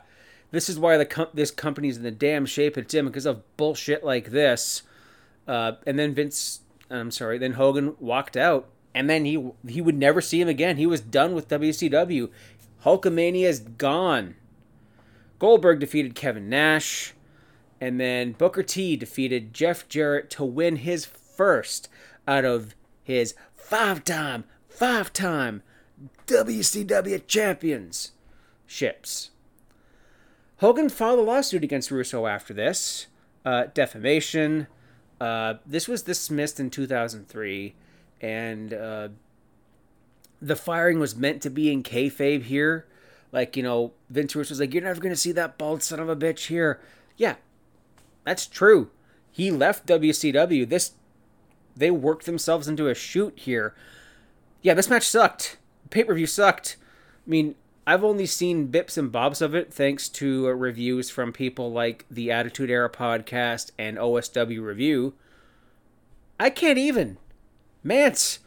this is why the com- this company's in the damn shape it's in because of bullshit like this. Uh, and then Vince, I'm sorry, then Hogan walked out, and then he he would never see him again. He was done with WCW. Hulkamania is gone. Goldberg defeated Kevin Nash, and then Booker T defeated Jeff Jarrett to win his first out of his five-time, five-time WCW champions ships. Hogan filed a lawsuit against Russo after this, uh, defamation. Uh, this was dismissed in 2003, and uh, the firing was meant to be in kayfabe here. Like, you know, Vince Russo was like, You're never going to see that bald son of a bitch here. Yeah, that's true. He left WCW. This, they worked themselves into a shoot here. Yeah, this match sucked. Pay per view sucked. I mean, I've only seen bips and bobs of it thanks to uh, reviews from people like the Attitude Era podcast and OSW Review. I can't even. Mance,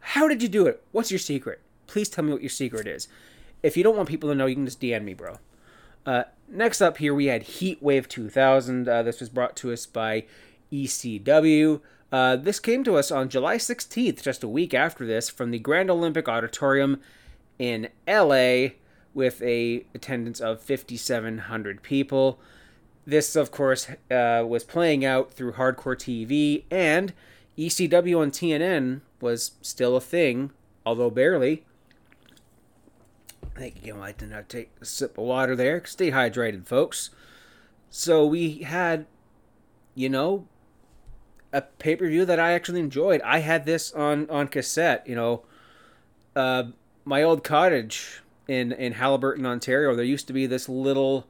how did you do it? What's your secret? Please tell me what your secret is. If you don't want people to know, you can just DM me, bro. Uh, next up here, we had Heat Wave 2000. Uh, this was brought to us by ECW. Uh, this came to us on July 16th, just a week after this, from the Grand Olympic Auditorium in LA with a attendance of 5700 people. This of course uh, was playing out through hardcore TV and ECW on TNN was still a thing, although barely. I think you might not take a sip of water there. Stay hydrated, folks. So we had, you know, a pay per view that I actually enjoyed. I had this on on cassette. You know, uh, my old cottage in in Haliburton, Ontario, there used to be this little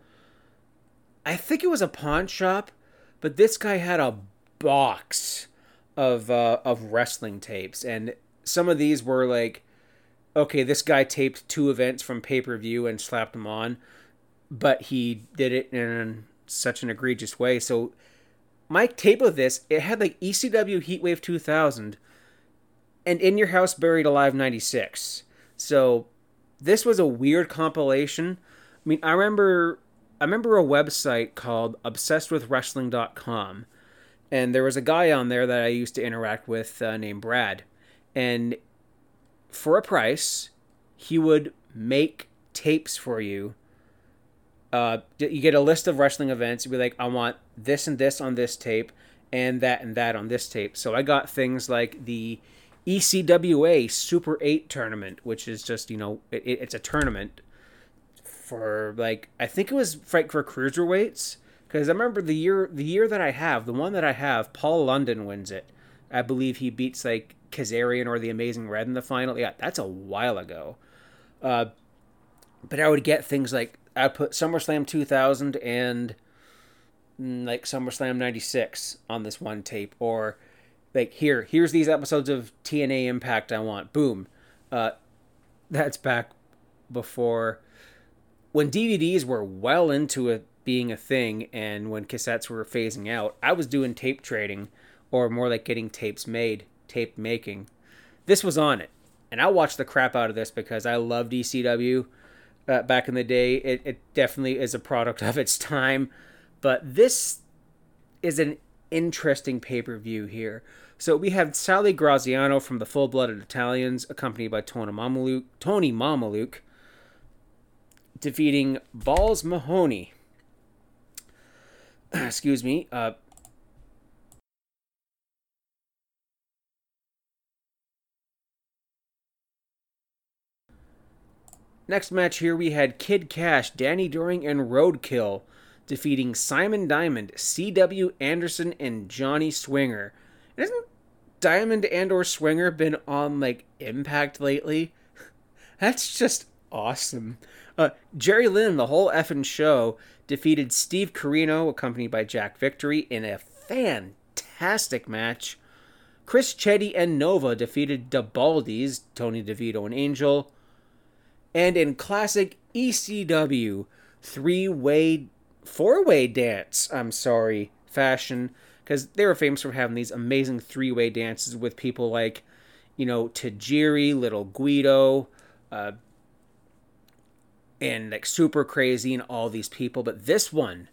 I think it was a pawn shop, but this guy had a box of uh, of wrestling tapes and some of these were like okay, this guy taped two events from pay-per-view and slapped them on, but he did it in such an egregious way. So my tape of this, it had like ECW Heatwave 2000 and In Your House Buried Alive 96. So this was a weird compilation. I mean, I remember I remember a website called obsessedwithwrestling.com and there was a guy on there that I used to interact with uh, named Brad. And for a price, he would make tapes for you. Uh, you get a list of wrestling events. You'd be like, I want this and this on this tape, and that and that on this tape. So I got things like the ECWA Super 8 tournament, which is just, you know, it, it's a tournament for like, I think it was Fight for Cruiserweights. Because I remember the year the year that I have, the one that I have, Paul London wins it. I believe he beats like Kazarian or the Amazing Red in the final. Yeah, that's a while ago. Uh, but I would get things like I put SummerSlam 2000 and mm, like SummerSlam 96 on this one tape, or like here, here's these episodes of TNA Impact I want. Boom. Uh, that's back before when DVDs were well into it being a thing and when cassettes were phasing out, I was doing tape trading or more like getting tapes made, tape making. This was on it. And I watched the crap out of this because I loved ECW uh, back in the day. It, it definitely is a product of its time. But this is an interesting pay per view here. So we have Sally Graziano from the Full Blooded Italians, accompanied by Tony Mamaluke, Tony Mamaluke defeating Balls Mahoney. excuse me. Uh, next match here we had Kid Cash, Danny Doring, and Roadkill defeating Simon Diamond, C.W. Anderson, and Johnny Swinger. And isn't Diamond and or Swinger been on like Impact lately? That's just awesome. Uh, Jerry Lynn, the whole effing show, defeated Steve Corino, accompanied by Jack Victory, in a fantastic match. Chris Chetty and Nova defeated the Baldies, Tony DeVito and Angel. And in classic ECW three way, four way dance, I'm sorry, fashion, because they were famous for having these amazing three way dances with people like, you know, Tajiri, Little Guido, uh, and like super crazy and all these people. But this one,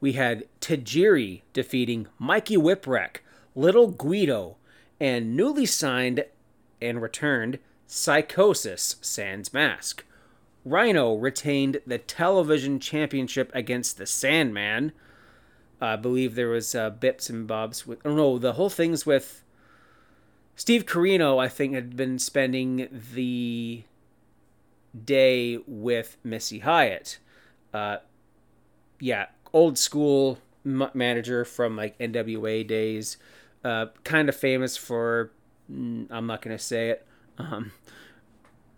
we had Tajiri defeating Mikey Whipwreck, Little Guido, and newly signed and returned Psychosis Sans Mask. Rhino retained the television championship against the Sandman. I believe there was uh, bits and bobs with. Oh no, the whole thing's with Steve Corino. I think had been spending the day with Missy Hyatt. Uh, yeah, old school manager from like NWA days. Uh, kind of famous for, mm, I'm not going to say it. Um,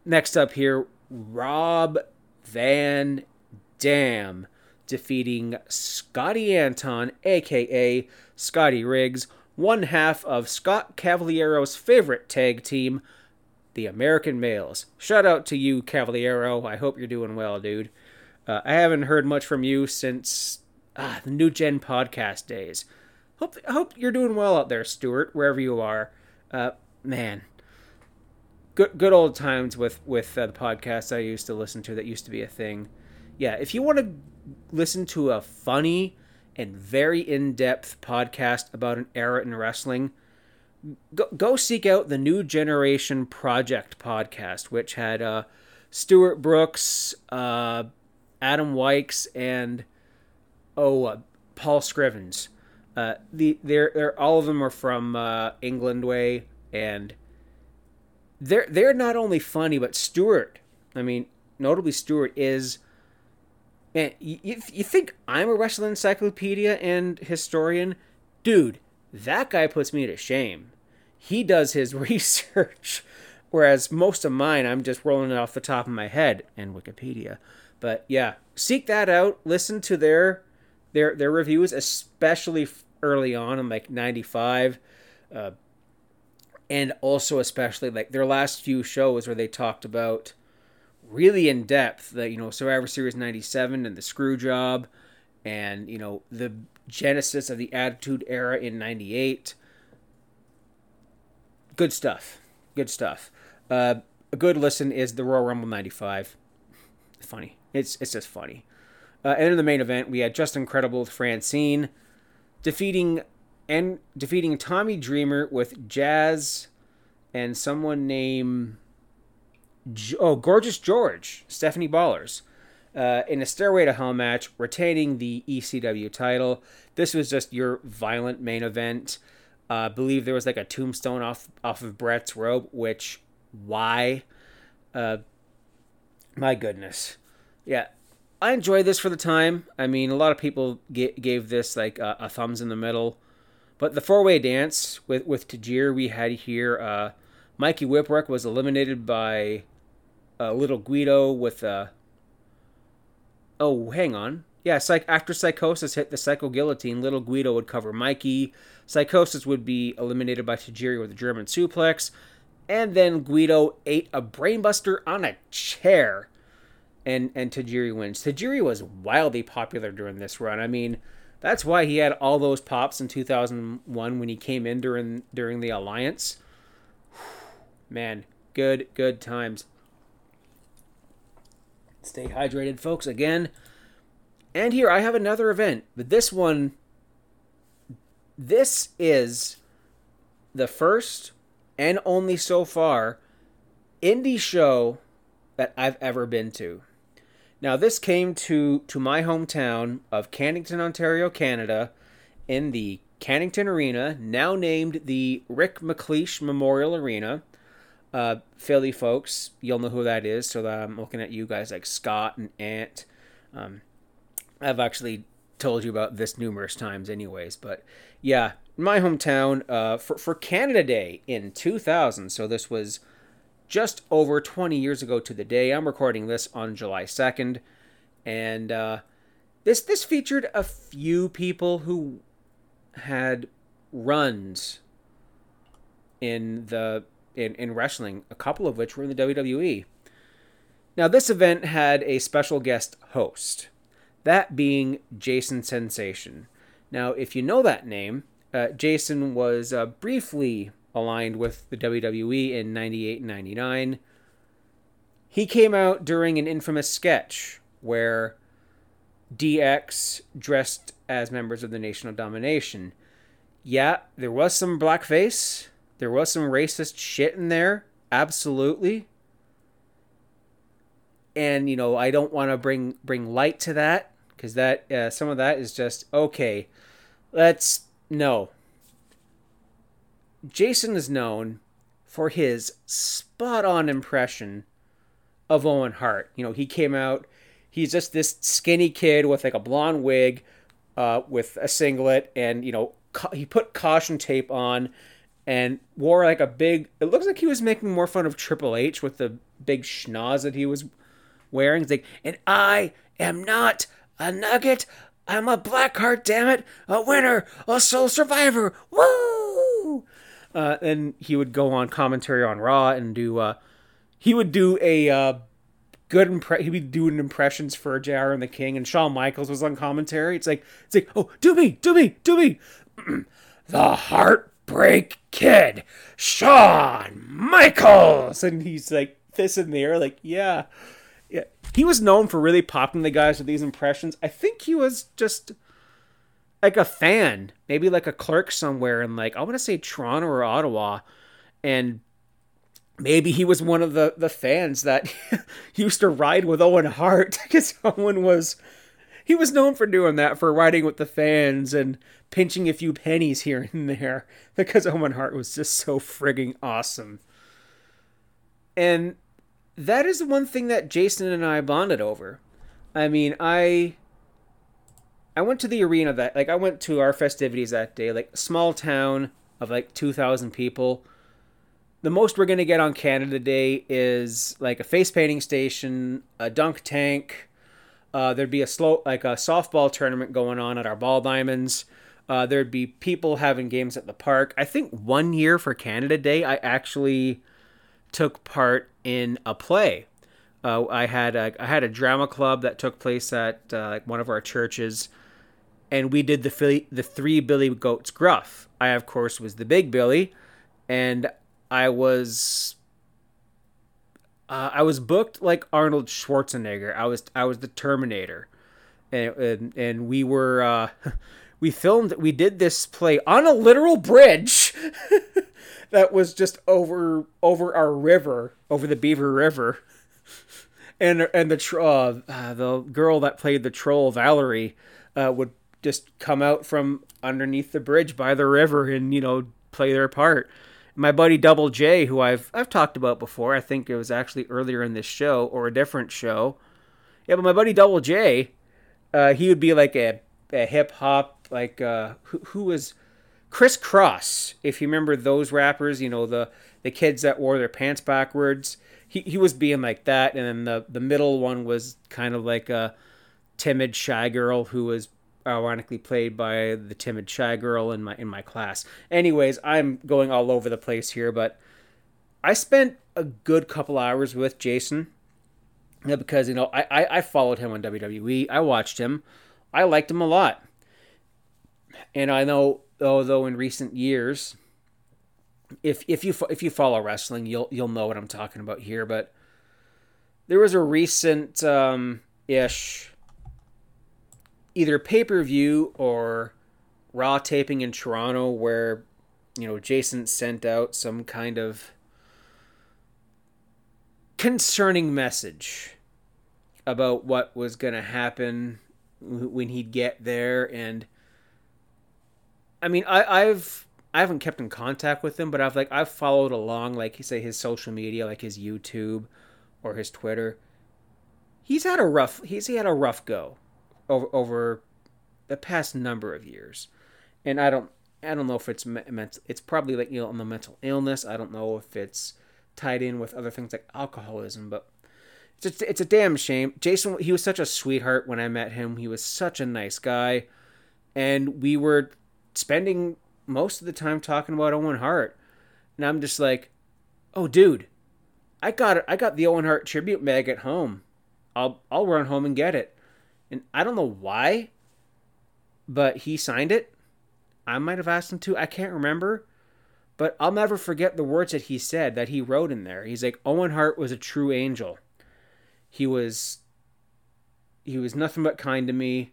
next up here, Rob Van Dam defeating Scotty Anton, aka Scotty Riggs, one half of Scott Cavaliero's favorite tag team, the American Males. Shout out to you, Cavaliero. I hope you're doing well, dude. Uh, I haven't heard much from you since ah, the New Gen podcast days. Hope hope you're doing well out there, Stuart, wherever you are. Uh, man, good good old times with with uh, the podcast I used to listen to. That used to be a thing. Yeah, if you want to listen to a funny and very in depth podcast about an era in wrestling go, go seek out the New Generation Project podcast, which had uh, Stuart Brooks, uh, Adam Wykes, and oh, uh, Paul Scrivens. Uh, the they're, they're all of them are from uh, England way, and they're they're not only funny, but Stewart. I mean, notably Stewart is. Man, you, you think I'm a wrestling encyclopedia and historian? Dude, that guy puts me to shame he does his research, whereas most of mine I'm just rolling it off the top of my head and Wikipedia. But yeah, seek that out. Listen to their their their reviews, especially early on in like '95, uh, and also especially like their last few shows where they talked about really in depth the you know Survivor Series '97 and the Screw Job, and you know the genesis of the Attitude Era in '98 good stuff. Good stuff. Uh, a good listen is the Royal Rumble '95. Funny. It's it's just funny. Uh, and in the main event, we had Justin Credible with Francine defeating and defeating Tommy Dreamer with Jazz and someone named oh Gorgeous George Stephanie Bellars uh, in a Stairway to Hell match, retaining the ECW title. This was just your violent main event. Uh, I believe there was like a tombstone off off of Brett's robe, which why? Uh, my goodness, yeah, I enjoyed this for the time. I mean, a lot of people g- gave this like a thumbs in the middle, but the four way dance with with Tajir we had here. Uh, Mikey Whipwreck was eliminated by uh, Little Guido with a. Uh, oh, hang on. Yeah, psych- after Psychosis hit the Psycho Guillotine, Little Guido would cover Mikey. Psychosis would be eliminated by Tajiri with a German suplex. And then Guido ate a brainbuster on a chair. And, and Tajiri wins. Tajiri was wildly popular during this run. I mean, that's why he had all those pops in 2001 when he came in during during the Alliance. Man, good good times. Stay hydrated, folks. Again, and here I have another event, but this one, this is the first and only so far indie show that I've ever been to. Now, this came to, to my hometown of Cannington, Ontario, Canada, in the Cannington Arena, now named the Rick MacLeish Memorial Arena. Uh, Philly folks, you'll know who that is. So I'm looking at you guys like Scott and Ant. Um, I've actually told you about this numerous times, anyways. But yeah, my hometown uh, for for Canada Day in 2000. So this was just over 20 years ago to the day. I'm recording this on July 2nd, and uh, this this featured a few people who had runs in the in, in wrestling, a couple of which were in the WWE. Now, this event had a special guest host, that being Jason Sensation. Now, if you know that name, uh, Jason was uh, briefly aligned with the WWE in 98 and 99. He came out during an infamous sketch where DX dressed as members of the Nation of Domination. Yeah, there was some blackface. There was some racist shit in there. Absolutely. And you know, I don't want to bring bring light to that because that uh, some of that is just okay. Let's no. Jason is known for his spot on impression of Owen Hart. You know, he came out, he's just this skinny kid with like a blonde wig, uh, with a singlet, and, you know, ca- he put caution tape on and wore like a big, it looks like he was making more fun of Triple H with the big schnoz that he was wearing. He's like, and I am not a nugget. I'm a black heart, damn it, a winner, a soul survivor. Woo! Uh, and he would go on commentary on Raw and do. Uh, he would do a uh, good impre- He'd be doing impressions for JR and the King, and Shawn Michaels was on commentary. It's like it's like, oh, do me, do me, do me. the Heartbreak Kid, Shawn Michaels, and he's like this in the air, like yeah, yeah. He was known for really popping the guys with these impressions. I think he was just like a fan, maybe like a clerk somewhere in like I want to say Toronto or Ottawa, and maybe he was one of the the fans that used to ride with Owen Hart because Owen was he was known for doing that for riding with the fans and pinching a few pennies here and there because Owen Hart was just so frigging awesome. And that is the one thing that Jason and I bonded over. I mean, I I went to the arena that like I went to our festivities that day, like small town of like 2000 people. The most we're going to get on Canada Day is like a face painting station, a dunk tank, uh, there'd be a slow like a softball tournament going on at our ball diamonds. Uh, there'd be people having games at the park. I think one year for Canada Day, I actually took part in a play. Uh, I had a, I had a drama club that took place at uh, like one of our churches, and we did the Philly, the three Billy Goats Gruff. I of course was the big Billy, and I was uh, I was booked like Arnold Schwarzenegger. I was I was the Terminator, and and, and we were uh, we filmed we did this play on a literal bridge that was just over over our river over the Beaver River, and and the uh, uh, the girl that played the troll Valerie uh, would just come out from underneath the bridge by the river and you know play their part my buddy Double J, who I've I've talked about before. I think it was actually earlier in this show or a different show. Yeah, but my buddy Double J, uh, he would be like a, a hip hop like uh, who, who was Kris Kross, if you remember those rappers, you know the the kids that wore their pants backwards. He he was being like that, and then the the middle one was kind of like a timid shy girl who was ironically played by the timid shy girl in my in my class. Anyways, I'm going all over the place here, but I spent a good couple hours with Jason because you know I, I, I followed him on WWE. I watched him. I liked him a lot, and I know although in recent years, if if you if you follow wrestling, you'll you'll know what I'm talking about here. But there was a recent um, ish either pay per view or Raw taping in Toronto where, you know, Jason sent out some kind of concerning message. about what was going to happen when he'd get there and I mean I I've I haven't kept in contact with him but I've like I've followed along like say his social media like his YouTube or his Twitter he's had a rough he's he had a rough go over over the past number of years and I don't I don't know if it's meant it's probably like you know on the mental illness I don't know if it's tied in with other things like alcoholism but it's a, it's a damn shame. Jason, he was such a sweetheart when I met him. He was such a nice guy, and we were spending most of the time talking about Owen Hart, and I'm just like, oh, dude, I got it. I got the Owen Hart tribute mag at home. I'll I'll run home and get it, and I don't know why, but he signed it. I might have asked him to. I can't remember. But I'll never forget the words that he said that he wrote in there. He's like, Owen Hart was a true angel. He was he was nothing but kind to me.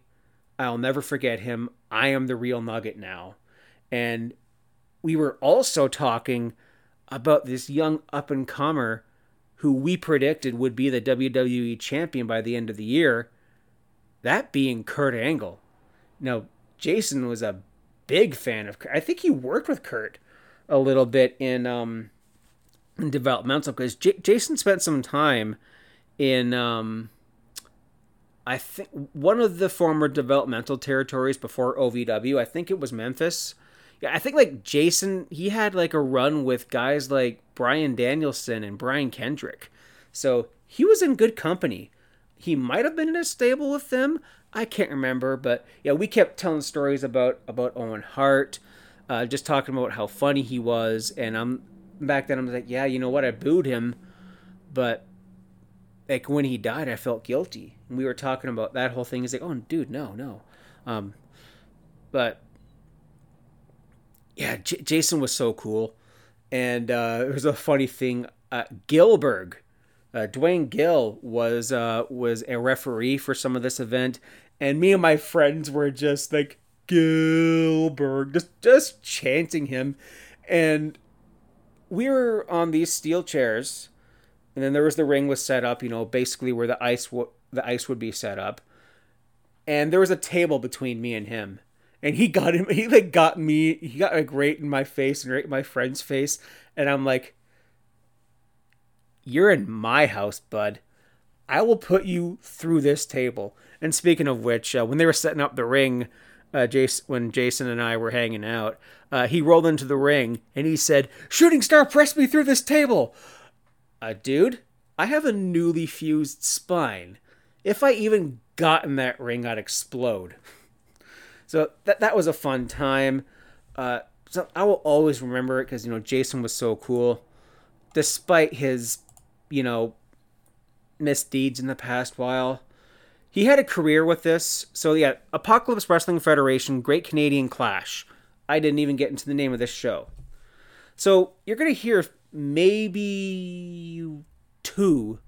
I'll never forget him. I am the real nugget now. And we were also talking about this young up and comer who we predicted would be the WWE champion by the end of the year. That being Kurt Angle. Now, Jason was a big fan of Kurt. I think he worked with Kurt a little bit in um in developmental because J- Jason spent some time in um, I think one of the former developmental territories before OVW. I think it was Memphis. Yeah, I think like Jason, he had like a run with guys like Bryan Danielson and Brian Kendrick. So he was in good company. He might have been in a stable with them. I can't remember, but yeah, we kept telling stories about about Owen Hart, uh, just talking about how funny he was. And I'm back then I'm like, yeah, you know what? I booed him, but like when he died, I felt guilty. And we were talking about that whole thing. He's like, oh, dude, no, no. Um, but yeah, J- Jason was so cool. And uh, there was a funny thing. Uh, Gillberg, uh, Duane Gill was uh, was a referee for some of this event, and me and my friends were just like Gillberg, just just chanting him, and we were on these steel chairs and then there was the ring was set up, you know, basically where the ice w- the ice would be set up, and there was a table between me and him, and he got him, he like got me, he got like right in my face and right in my friend's face, and I'm like, "You're in my house, bud. I will put you through this table." And speaking of which, uh, when they were setting up the ring, uh, Jason, when Jason and I were hanging out, uh, he rolled into the ring and he said, "Shooting star, press me through this table." uh, dude, I have a newly fused spine. If I even got in that ring, I'd explode. So that that was a fun time. Uh, so I will always remember it because you know Jason was so cool, despite his, you know, misdeeds in the past while. He had a career with this. So yeah, Apocalypse Wrestling Federation, Great Canadian Clash. I didn't even get into the name of this show. So you're gonna hear maybe two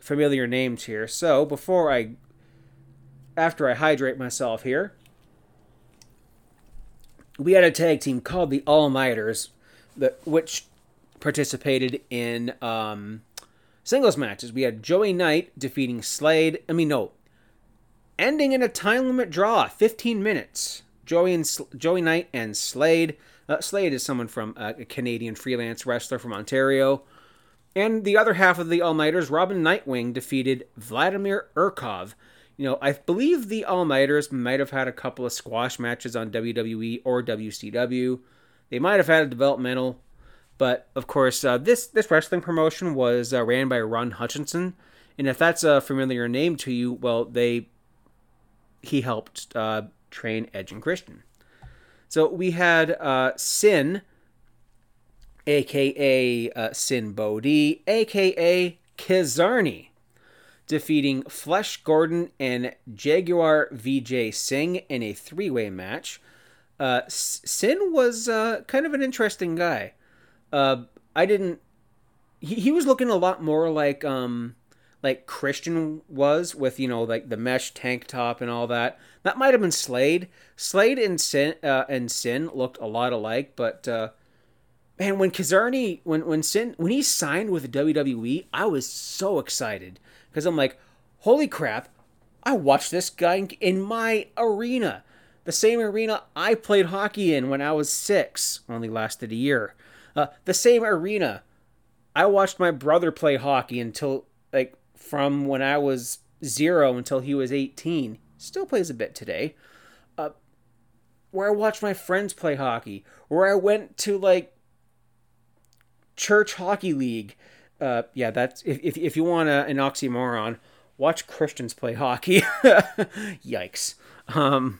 familiar names here. So before I, after I hydrate myself here, we had a tag team called the All Nighters, which participated in um, singles matches. We had Joey Knight defeating Slade. I mean, no, ending in a time limit draw, 15 minutes. Joey and Joey Knight and Slade uh, Slade is someone from uh, a Canadian freelance wrestler from Ontario. And the other half of the All Nighters, Robin Nightwing, defeated Vladimir Urkov. You know, I believe the All Nighters might have had a couple of squash matches on WWE or WCW. They might have had a developmental, but of course, uh, this this wrestling promotion was uh, ran by Ron Hutchinson, and if that's a familiar name to you, well, they he helped uh, train Edge and Christian. So we had uh, Sin, aka uh, Sinn Bodhi, aka Kizarny, defeating Flesh Gordon and Jaguar VJ Singh in a three way match. Uh, Sin was kind of an interesting guy. Uh, I didn't. He, he was looking a lot more like um, like Christian was with you know like the mesh tank top and all that. That might have been Slade. Slade and Sin uh, and Sin looked a lot alike, but uh, man, when Kizarny when when Sin when he signed with WWE, I was so excited because I'm like, holy crap, I watched this guy in my arena. The same arena I played hockey in when I was six, only lasted a year. Uh, the same arena I watched my brother play hockey until, like, from when I was zero until he was 18. Still plays a bit today. Uh, where I watched my friends play hockey, where I went to, like, church hockey league. Uh, yeah, that's if, if, if you want a, an oxymoron, watch Christians play hockey. Yikes. Um,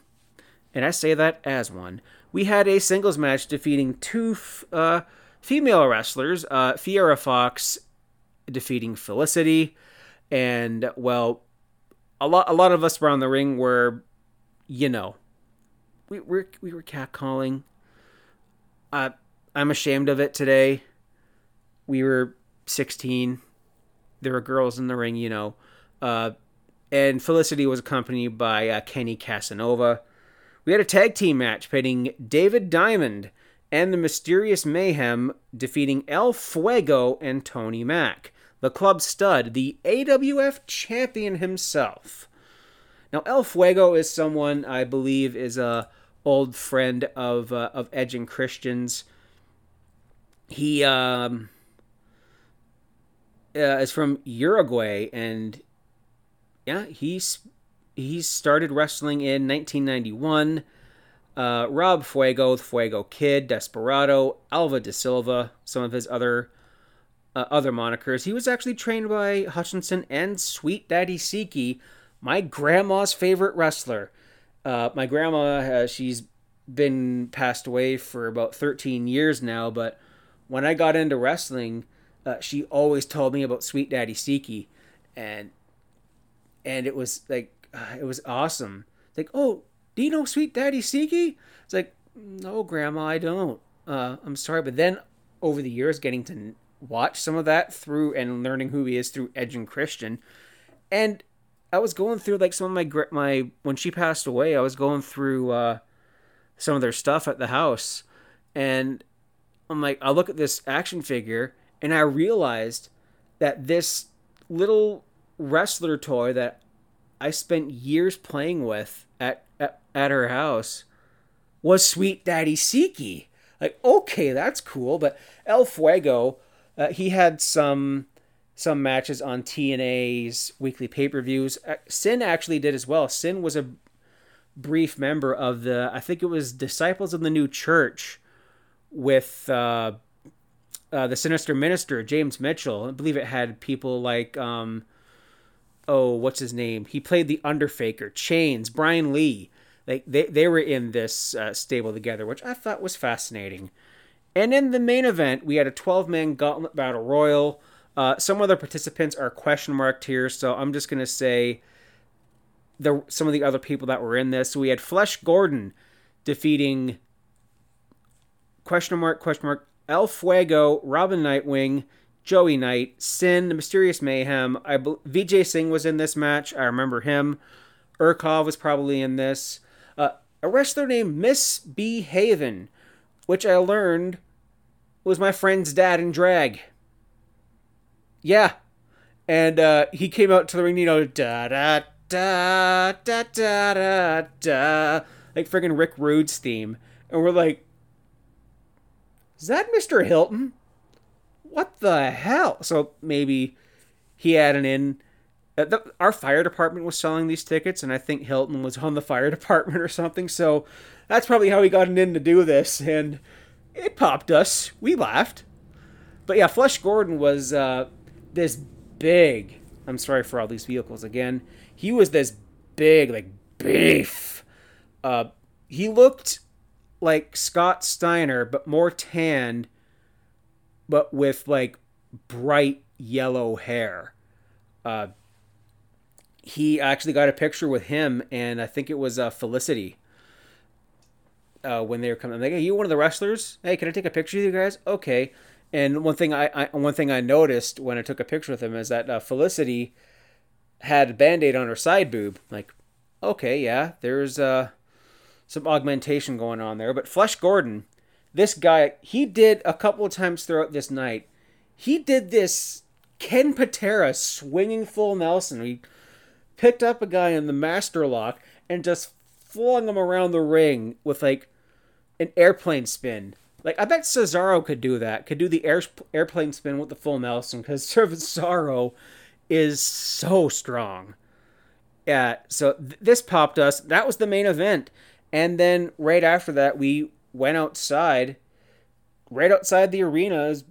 and I say that as one. We had a singles match defeating two f- uh, female wrestlers, uh, Fiera Fox defeating Felicity, and well, a lot a lot of us around the ring were, you know, we were we were catcalling. Uh, I'm ashamed of it today. We were 16. There were girls in the ring, you know. Uh, and Felicity was accompanied by uh, Kenny Casanova. We had a tag team match pitting David Diamond and the Mysterious Mayhem defeating El Fuego and Tony Mack, the club stud, the AWF champion himself. Now, El Fuego is someone I believe is a old friend of uh, of Edge and Christians. He um, uh, is from Uruguay, and yeah, he's he started wrestling in 1991. Uh, Rob Fuego, the Fuego Kid, Desperado, Alva de Silva, some of his other uh, other monikers. He was actually trained by Hutchison and Sweet Daddy Siki, my grandma's favorite wrestler. Uh, my grandma, uh, she's been passed away for about 13 years now, but when I got into wrestling, uh, she always told me about Sweet Daddy Siki, and and it was like uh, it was awesome. Like, oh, do you know Sweet Daddy Siki? It's like, no, Grandma, I don't. Uh, I'm sorry, but then over the years, getting to watch some of that through and learning who he is through Edge and Christian, and I was going through like some of my my when she passed away, I was going through uh, some of their stuff at the house, and I'm like, I look at this action figure, and I realized that this little wrestler toy that I spent years playing with at at, at her house was Sweet Daddy Siki. Like, okay, that's cool. But El Fuego, uh, he had some some matches on TNA's weekly pay per views. Uh, Sin actually did as well. Sin was a brief member of the, I think it was Disciples of the New Church with uh, uh, the Sinister Minister, James Mitchell. I believe it had people like, um, oh, what's his name? He played the Underfaker, Chains, Brian Lee. Like they, they were in this uh, stable together, which I thought was fascinating. And in the main event, we had a 12 man gauntlet battle royal. Uh, some other participants are question marked here, so I'm just gonna say the some of the other people that were in this. We had Flesh Gordon defeating question mark question mark El Fuego, Robin Nightwing, Joey Knight, Sin, the Mysterious Mayhem. I Vijay Singh was in this match. I remember him. Urkov was probably in this. Uh, a wrestler named Miss B Haven, which I learned was my friend's dad in drag. Yeah. And uh, he came out to the ring, you know, da da da da da da da, like friggin' Rick Rude's theme. And we're like, is that Mr. Hilton? What the hell? So maybe he had an in. Uh, the, our fire department was selling these tickets, and I think Hilton was on the fire department or something. So that's probably how he got an in to do this, and it popped us. We laughed. But yeah, Flesh Gordon was uh, this big. I'm sorry for all these vehicles again. He was this big, like beef. Uh, he looked like Scott Steiner, but more tanned, but with like bright yellow hair. Uh, he actually got a picture with him, and I think it was uh, Felicity. Uh, when they were coming, I'm like, "Hey, you one of the wrestlers? Hey, can I take a picture of you guys?" Okay. And one thing I, I one thing I noticed when I took a picture with him is that uh, Felicity had a band-aid on her side boob. Like, okay, yeah, there's uh, some augmentation going on there. But Flesh Gordon, this guy, he did a couple of times throughout this night. He did this Ken Patera swinging full Nelson. He picked up a guy in the master lock and just flung him around the ring with like an airplane spin. Like I bet Cesaro could do that. Could do the air, airplane spin with the full Nelson because Cesaro is so strong. Yeah, so th- this popped us. That was the main event. And then right after that, we went outside. Right outside the arena is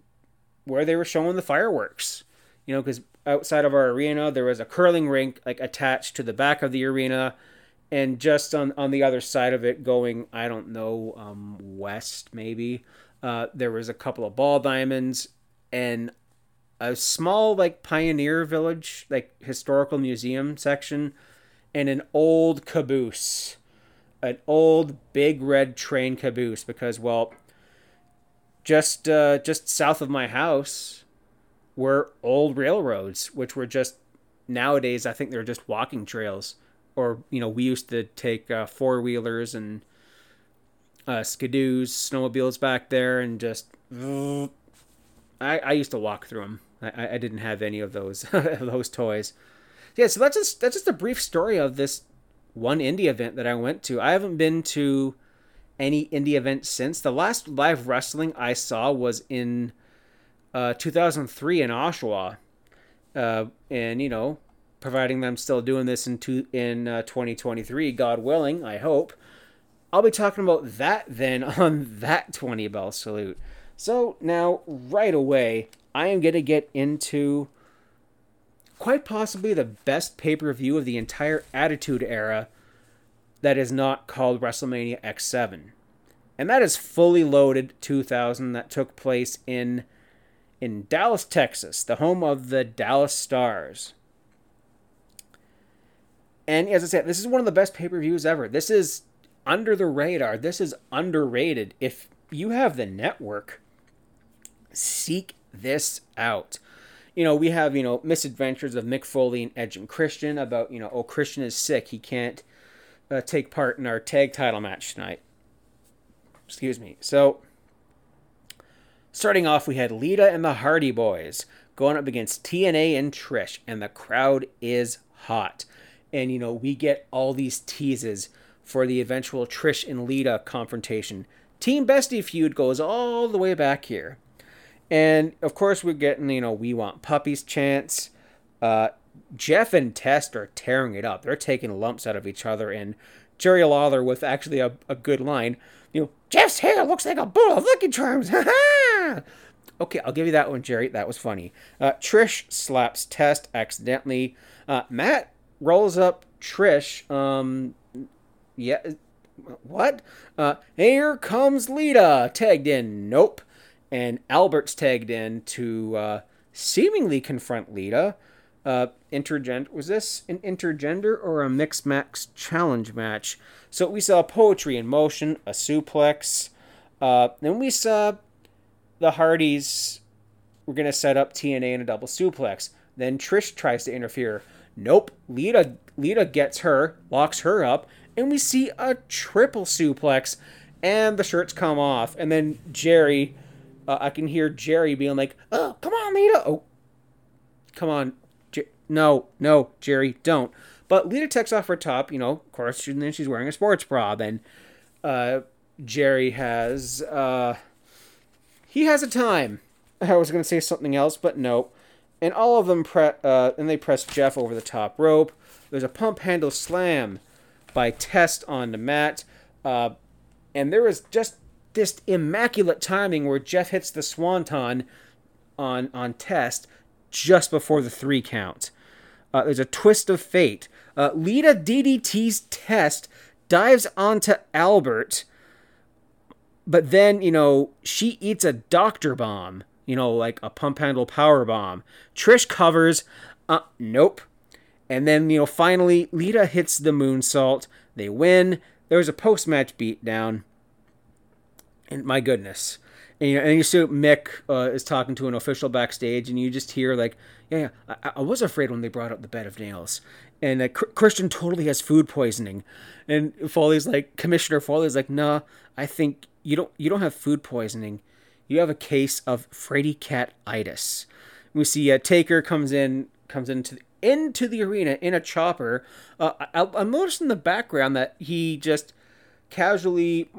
where they were showing the fireworks. You know, because outside of our arena, there was a curling rink like attached to the back of the arena. And just on, on the other side of it, going, I don't know, um, west maybe, uh, there was a couple of ball diamonds and a small like pioneer village like historical museum section and an old caboose an old big red train caboose because well just uh, just south of my house were old railroads which were just nowadays i think they're just walking trails or you know we used to take uh, four wheelers and uh, skidoos snowmobiles back there and just I, I used to walk through them I, I didn't have any of those those toys. Yeah, so that's just that's just a brief story of this one indie event that I went to. I haven't been to any indie event since. The last live wrestling I saw was in uh, 2003 in Oshawa, uh, and you know, providing them still doing this in two, in uh, 2023, God willing, I hope. I'll be talking about that then on that 20 bell salute. So now, right away, I am going to get into quite possibly the best pay per view of the entire Attitude Era that is not called WrestleMania X7. And that is fully loaded 2000 that took place in in Dallas, Texas, the home of the Dallas Stars. And as I said, this is one of the best pay per views ever. This is under the radar. This is underrated. If you have the network, seek this out. You know, we have, you know, misadventures of Mick Foley and Edge and Christian about, you know, oh, Christian is sick. He can't uh, take part in our tag title match tonight. Excuse me. So, starting off, we had Lita and the Hardy Boys going up against T&A and Trish, and the crowd is hot. And, you know, we get all these teases for the eventual Trish and Lita confrontation. Team Bestie feud goes all the way back here. And of course, we're getting, you know, we want puppies chance. Uh, Jeff and Test are tearing it up. They're taking lumps out of each other. And Jerry Lawler with actually a, a good line. You know, Jeff's hair looks like a bowl of Lucky Charms. okay, I'll give you that one, Jerry. That was funny. Uh, Trish slaps Test accidentally. Uh, Matt rolls up Trish. Um, yeah, what? Uh, here comes Lita. Tagged in. Nope and Albert's tagged in to uh, seemingly confront Lita. Uh, was this an intergender or a mixed max challenge match? So we saw poetry in motion, a suplex. Uh, then we saw the Hardys were gonna set up T&A in a double suplex. Then Trish tries to interfere. Nope. Lita Lita gets her, locks her up, and we see a triple suplex, and the shirts come off. And then Jerry uh, I can hear Jerry being like, "Oh, come on, Lita! Oh, come on, J- no, no, Jerry, don't." But Lita takes off her top, you know, of course, and then she's wearing a sports bra. Then uh, Jerry has uh, he has a time. I was gonna say something else, but no. And all of them pre- uh, and they press Jeff over the top rope. There's a pump handle slam by Test on the mat. Uh, and there is just this immaculate timing where Jeff hits the swanton on on test just before the three count. Uh, there's a twist of fate. Uh, Lita DDT's test dives onto Albert, but then you know she eats a doctor bomb. You know, like a pump handle power bomb. Trish covers. Uh, nope. And then you know finally Lita hits the moonsault. They win. There was a post match beatdown. And my goodness. And you, know, and you see Mick uh, is talking to an official backstage, and you just hear like, "Yeah, yeah I, I was afraid when they brought up the bed of nails." And uh, Christian totally has food poisoning, and Foley's like, Commissioner Foley's like, "Nah, I think you don't. You don't have food poisoning. You have a case of Freddy Cat itis." We see uh, Taker comes in, comes into into the arena in a chopper. Uh, I, I'm noticing in the background that he just casually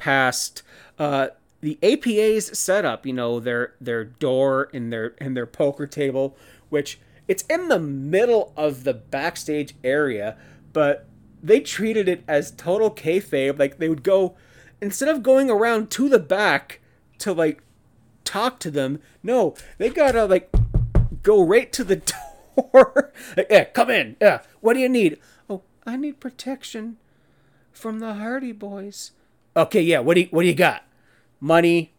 past uh, the APA's setup. You know their their door and their and their poker table, which it's in the middle of the backstage area, but they treated it as total kayfabe. Like they would go instead of going around to the back to like talk to them. No, they gotta like go right to the door. like, yeah, come in. Yeah, what do you need? Oh, I need protection from the Hardy Boys. Okay, yeah. What do you, what do you got? Money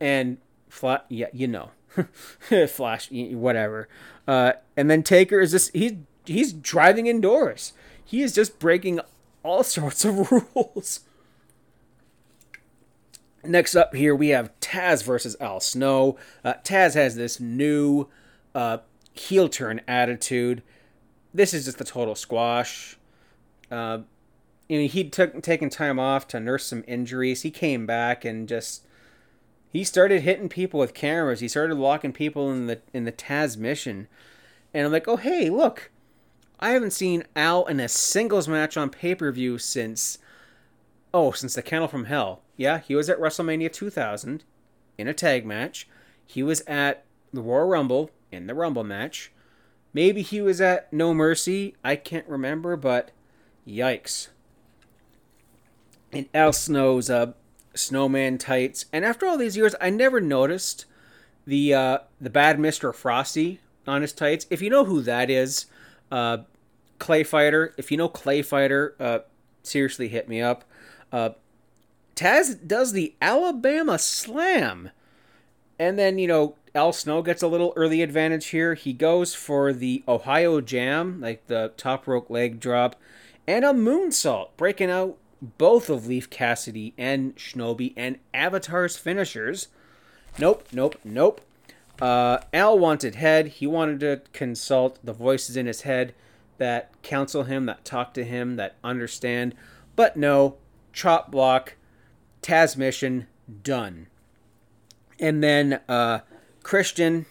and flat. Yeah, you know, flash, whatever. Uh, and then Taker is just he's he's driving indoors. He is just breaking all sorts of rules. Next up here, we have Taz versus Al Snow. Uh, Taz has this new uh, heel turn attitude. This is just the total squash. Uh, you know, he'd took taken time off to nurse some injuries. He came back and just he started hitting people with cameras. He started locking people in the in the Tazmission. And I'm like, oh hey, look, I haven't seen Al in a singles match on pay per view since oh since the Kennel from Hell. Yeah, he was at WrestleMania 2000 in a tag match. He was at the Royal Rumble in the Rumble match. Maybe he was at No Mercy. I can't remember, but yikes. In Al Snow's uh, snowman tights, and after all these years, I never noticed the uh, the bad Mister Frosty on his tights. If you know who that is, uh, Clay Fighter. If you know Clay Fighter, uh, seriously hit me up. Uh, Taz does the Alabama Slam. And then, you know, Al Snow gets a little early advantage here. He goes for the Ohio Jam, like the top rope leg drop, and a moonsault, breaking out both of Leif Cassidy and Shinobi and Avatar's finishers. Nope, nope, nope. Uh, Al wanted head. He wanted to consult the voices in his head that counsel him, that talk to him, that understand. But no, chop block, Tazmission done. And then uh, Christian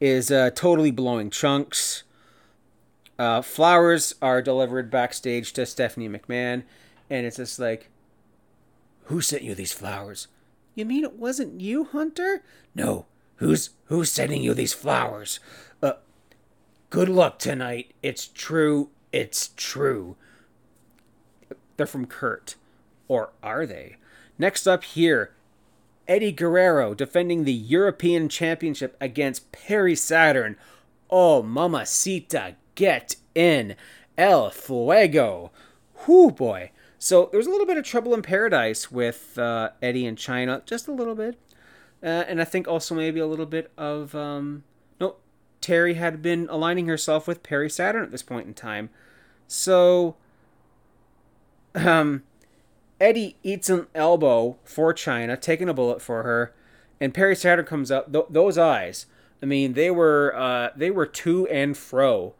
is uh, totally blowing chunks. Uh, flowers are delivered backstage to Stephanie McMahon, and it's just like, "Who sent you these flowers?" You mean it wasn't you, Hunter? No. Who's who's sending you these flowers? Uh, good luck tonight. It's true. It's true. They're from Kurt, or are they? Next up here, Eddie Guerrero defending the European Championship against Perry Saturn. Oh, mamacita, get in. El Fuego. Whoo, boy. So there's a little bit of trouble in paradise with uh, Eddie and Chyna, just a little bit. Uh, and I think also maybe a little bit of. Um, no, Terri had been aligning herself with Perry Saturn at this point in time. So. Um, Eddie eats an elbow for Chyna, taking a bullet for her, and Perry Saturn comes up. Th- those eyes, I mean, they were uh, they were to and fro.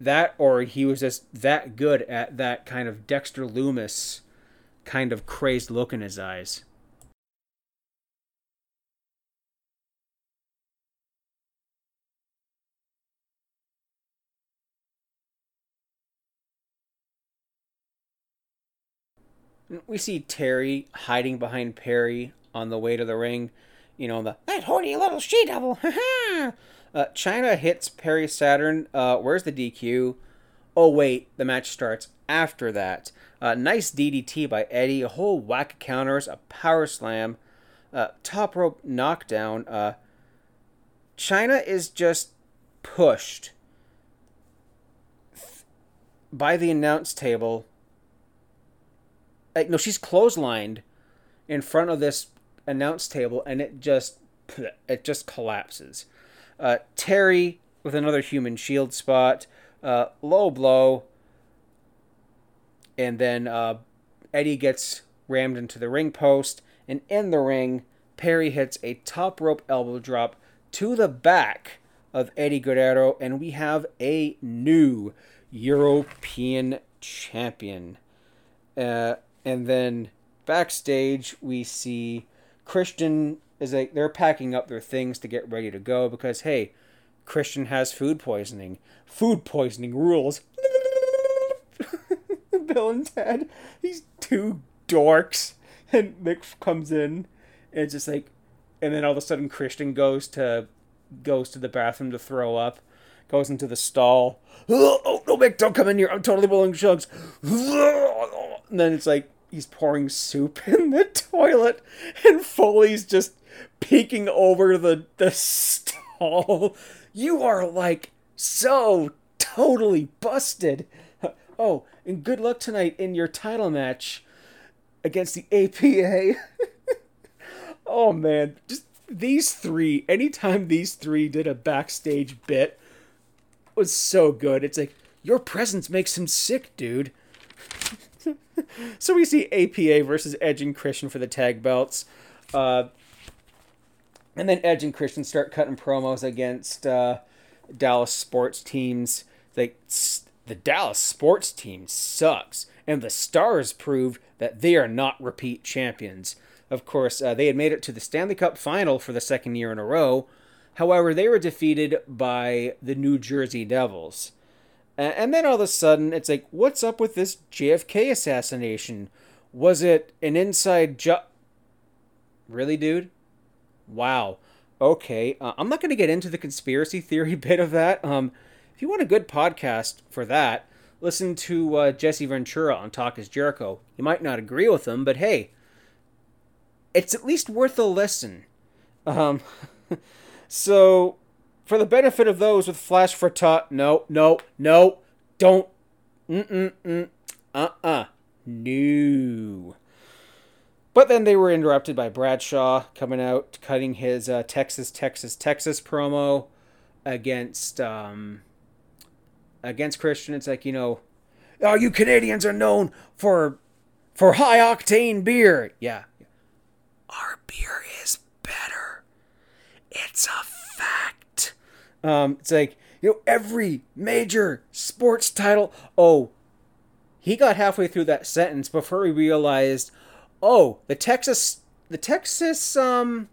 That or he was just that good at that kind of Dexter Loomis kind of crazed look in his eyes. We see Terri hiding behind Perry on the way to the ring. You know, the that horny little she devil. uh, Chyna hits Perry Saturn. Uh, where's the DQ? Oh, wait, the match starts after that. Uh, nice DDT by Eddie. A whole whack of counters, a power slam, uh, top rope knockdown. Uh, Chyna is just pushed by the announce table like no, she's clotheslined in front of this announce table, and it just it just collapses. Uh, Terri with another human shield spot, uh, low blow, and then uh, Eddie gets rammed into the ring post, and in the ring, Perry hits a top rope elbow drop to the back of Eddie Guerrero, and we have a new European champion. Uh, and then backstage we see Christian is like they're packing up their things to get ready to go because hey, Christian has food poisoning. Food poisoning rules. Bill and Ted, these two dorks. And Mick comes in and it's just like and then all of a sudden Christian goes to goes to the bathroom to throw up, goes into the stall. Oh, no, Mick, don't come in here. I'm totally blowing chugs. And then it's like he's pouring soup in the toilet, and Foley's just peeking over the the stall. You are like so totally busted. Oh, and good luck tonight in your title match against the APA. oh man, just these three. Anytime these three did a backstage bit was so good. It's like your presence makes him sick, dude. so we see APA versus Edge and Christian for the tag belts. Uh, and then Edge and Christian start cutting promos against uh, Dallas sports teams. Like the Dallas sports team sucks, and the Stars proved that they are not repeat champions. Of course, uh, they had made it to the Stanley Cup final for the second year in a row. However, they were defeated by the New Jersey Devils. And then all of a sudden, it's like, what's up with this JFK assassination? Was it an inside job? Really, dude? Wow. Okay. Uh, I'm not going to get into the conspiracy theory bit of that. Um, if you want a good podcast for that, listen to uh, Jesse Ventura on Talk is Jericho. You might not agree with him, but hey, it's at least worth a listen. Um, so for the benefit of those with flash for tot, no, no, no, don't, mm, mm, uh, uh, no. But then they were interrupted by Bradshaw coming out, cutting his uh, Texas, Texas, Texas promo against um, against Christian. It's like you know, oh, you Canadians are known for for high octane beer. Yeah, our beer is better. It's a fact. Um, it's like, you know, every major sports title. Oh, he got halfway through that sentence before he realized, oh, the Texas, the Texas um,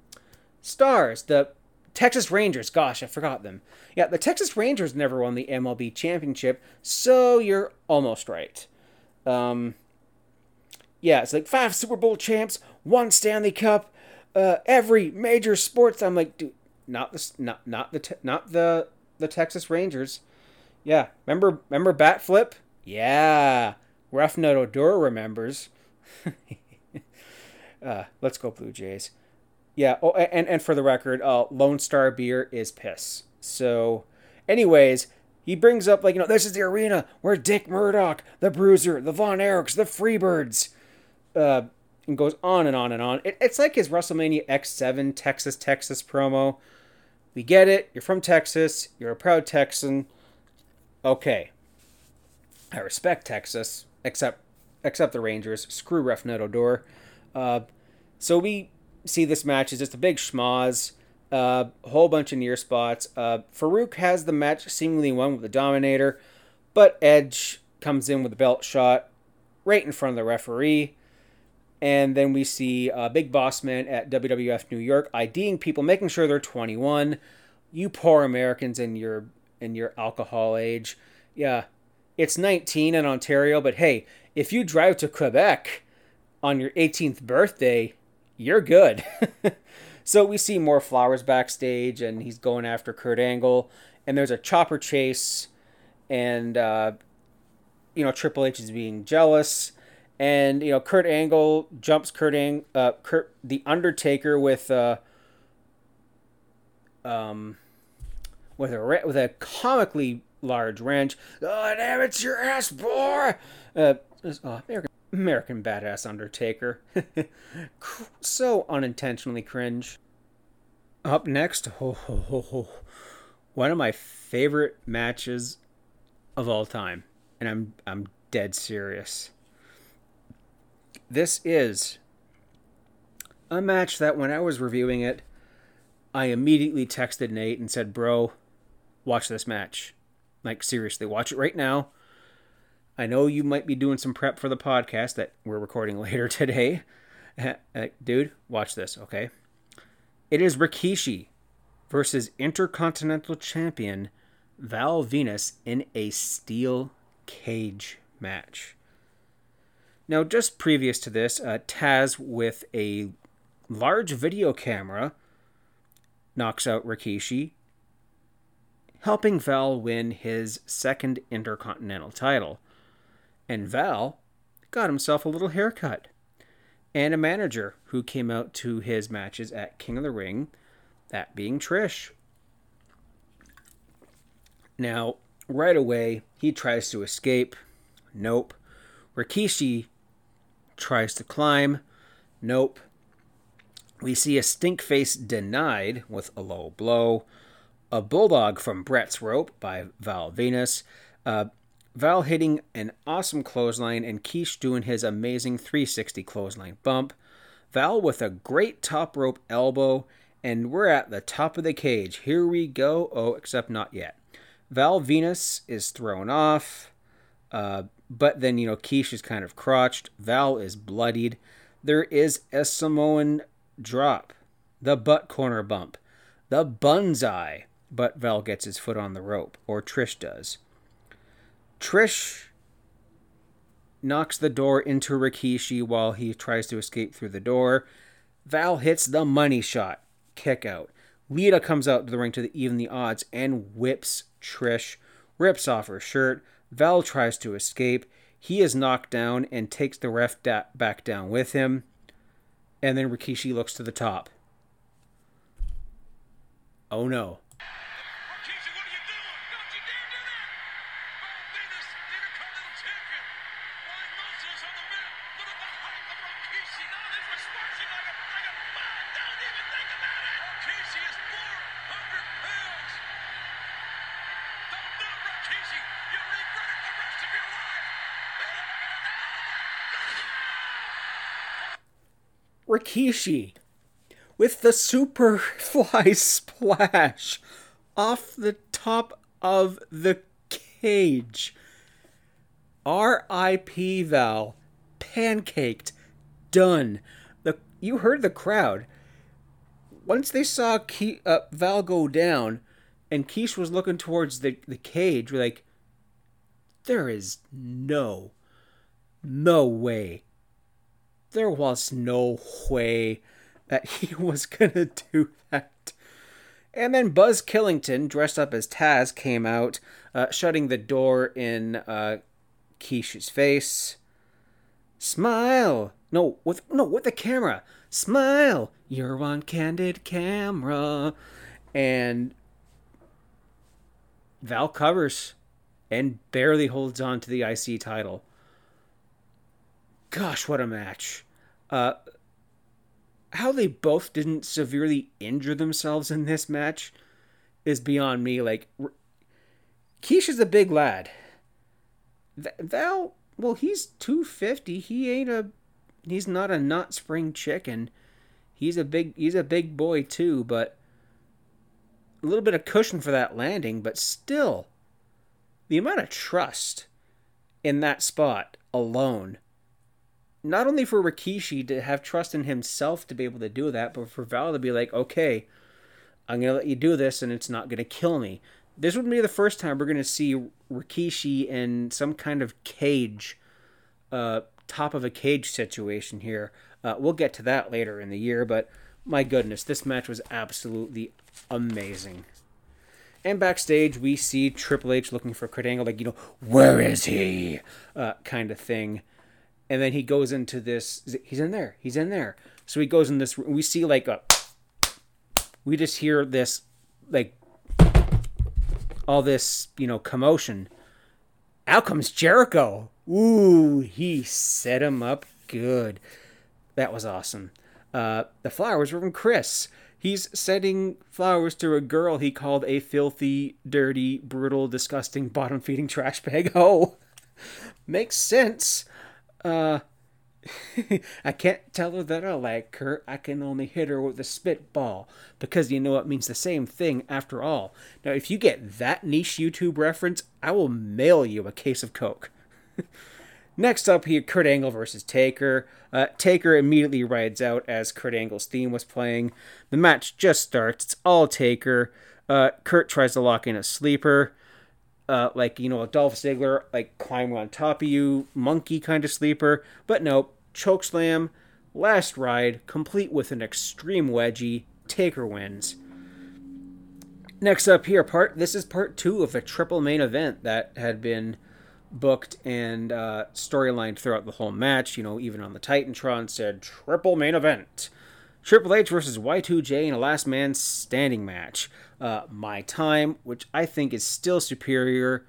Stars, the Texas Rangers. Gosh, I forgot them. Yeah, the Texas Rangers never won the MLB championship, so you're almost right. Um, yeah, it's like five Super Bowl champs, one Stanley Cup, uh, every major sports. I'm like, dude, not the not not the not the the Texas Rangers. Yeah, remember remember bat flip? Yeah, Rougned Odor remembers. uh, let's go Blue Jays. Yeah. Oh, and and for the record, uh, Lone Star beer is piss. So, anyways, he brings up like you know this is the arena where Dick Murdoch, the Bruiser, the Von Erichs, the Freebirds, uh, and goes on and on and on. It, it's like his WrestleMania X7 Texas Texas promo. We get it. You're from Texas. You're a proud Texan. Okay. I respect Texas, except except the Rangers. Screw Ref Rougned Odor. Uh, so we see this match is just a big schmoz. A uh, whole bunch of near spots. Uh, Farouk has the match seemingly won with the Dominator, but Edge comes in with a belt shot right in front of the referee. And then we see uh, Big Boss Man at WWF New York IDing people, making sure they're 21. You poor Americans in your in your alcohol age. Yeah, it's 19 in Ontario, but hey, if you drive to Quebec on your 18th birthday, you're good. so we see more flowers backstage, and he's going after Kurt Angle, and there's a chopper chase, and uh, you know Triple H is being jealous and you know Kurt Angle jumps Kurt Ang- uh, Kurt the Undertaker with uh um with a with a comically large wrench. Oh damn it's your ass, boy! Uh, American American badass Undertaker, so unintentionally cringe. Up next, oh, oh, oh, oh, one of my favorite matches of all time, and I'm I'm dead serious this is a match that when I was reviewing it, I immediately texted Nate and said, Bro, watch this match. Like, seriously, watch it right now. I know you might be doing some prep for the podcast that we're recording later today. Uh, dude, watch this, okay? It is Rikishi versus Intercontinental Champion Val Venis in a steel cage match. Now, just previous to this, uh, Taz with a large video camera knocks out Rikishi, helping Val win his second Intercontinental title. And Val got himself a little haircut. And a manager who came out to his matches at King of the Ring, that being Trish. Now, right away, he tries to escape. Nope. Rikishi tries to climb. Nope. We see a stink face denied with a low blow. A bulldog from Brett's rope by Val Venis. Uh, Val hitting an awesome clothesline and Keish doing his amazing 360 clothesline bump. Val with a great top rope elbow, and we're at the top of the cage. Here we go. Oh, except not yet. Val Venis is thrown off, uh, but then, you know, Keish is kind of crotched. Val is bloodied. There is a Samoan drop, the butt corner bump, the banzai, but Val gets his foot on the rope, or Trish does. Trish knocks the door into Rikishi while he tries to escape through the door. Val hits the money shot, kick out. Lita comes out to the ring to even the odds and whips Trish, rips off her shirt. Val tries to escape. He is knocked down and takes the ref da- back down with him. And then Rikishi looks to the top. Oh no. Rikishi, what are you doing? Don't you dare do that! Val Venis, Intercontinental Champion. Ryan Moses on the mat. Look at the height of Rikishi. Now this was squashing like a, like a man. Don't even think about it. Rikishi is 400 pounds. Don't do it, Rikishi. You'll regret it the rest of your life. Rikishi with the Superfly splash off the top of the cage. R.I.P. Val, pancaked, done. The you heard the crowd. Once they saw Ke- uh, Val go down, and Keish was looking towards the the cage, like, there is no, no way there was no way that he was gonna do that. And then Buzz Killington, dressed up as Taz, came out, uh, shutting the door in uh, Keish's face. Smile. No, with no with the camera. Smile. You're on candid camera. And Val covers and barely holds on to the IC title. Gosh, what a match. Uh, how they both didn't severely injure themselves in this match is beyond me. Like, R- Keish is a big lad. V- Val, well, he's 250. He ain't a, he's not a not spring chicken. He's a big, he's a big boy too, but a little bit of cushion for that landing, but still, the amount of trust in that spot alone not only for Rikishi to have trust in himself to be able to do that, but for Val to be like, okay, I'm going to let you do this and it's not going to kill me. This would be the first time we're going to see Rikishi in some kind of cage, uh, top of a cage situation here. Uh, we'll get to that later in the year, but my goodness, this match was absolutely amazing. And backstage, we see Triple H looking for Kurt Angle, like, you know, where is he? Uh, kind of thing and then he goes into this he's in there he's in there. So he goes in this we see like a we just hear this like all this you know commotion. Out comes jericho. Ooh he set him up good. That was awesome. Uh, the flowers were from chris. He's sending flowers to a girl he called a filthy dirty brutal disgusting bottom feeding trash bag oh makes sense uh, I can't tell her that I like her. I can only hit her with a spitball because you know it means the same thing after all. Now, if you get that niche YouTube reference, I will mail you a case of Coke. Next up here, Kurt Angle versus Taker. Uh, Taker immediately rides out as Kurt Angle's theme was playing. The match just starts. It's all Taker. Uh, Kurt tries to lock in a sleeper, uh, like you know, a Dolph Ziggler, like climb on top of you, monkey kind of sleeper. But nope, choke slam, last ride, complete with an extreme wedgie. Taker wins. Next up here, part this is part two of the triple main event that had been booked and uh, storylined throughout the whole match. You know, even on the Titantron said triple main event. Triple H versus Y2J in a last man standing match. Uh, my time, which I think is still superior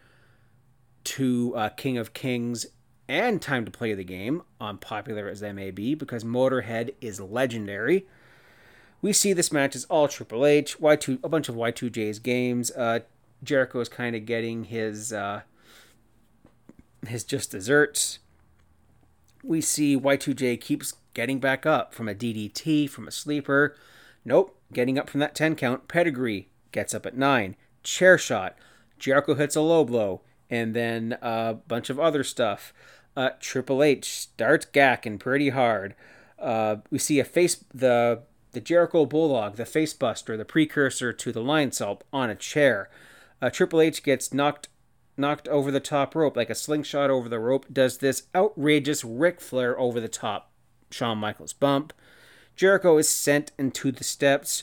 to uh, King of Kings and Time to Play the Game, unpopular as they may be, because Motorhead is legendary. We see this match is all Triple H, Y2, a bunch of Y2J's games. Uh, Jericho is kind of getting his uh, his just desserts. We see Y2J keeps getting back up from a DDT, from a sleeper. Nope, getting up from that 10 count. Pedigree gets up at 9. Chair shot. Jericho hits a low blow. And then a bunch of other stuff. Uh, Triple H starts gacking pretty hard. Uh, we see a face, the the Jericho Bulldog, the facebuster, the precursor to the Lionsault, on a chair. Uh, Triple H gets knocked knocked over the top rope, like a slingshot over the rope, does this outrageous Ric Flair over the top Shawn Michaels bump. Jericho is sent into the steps.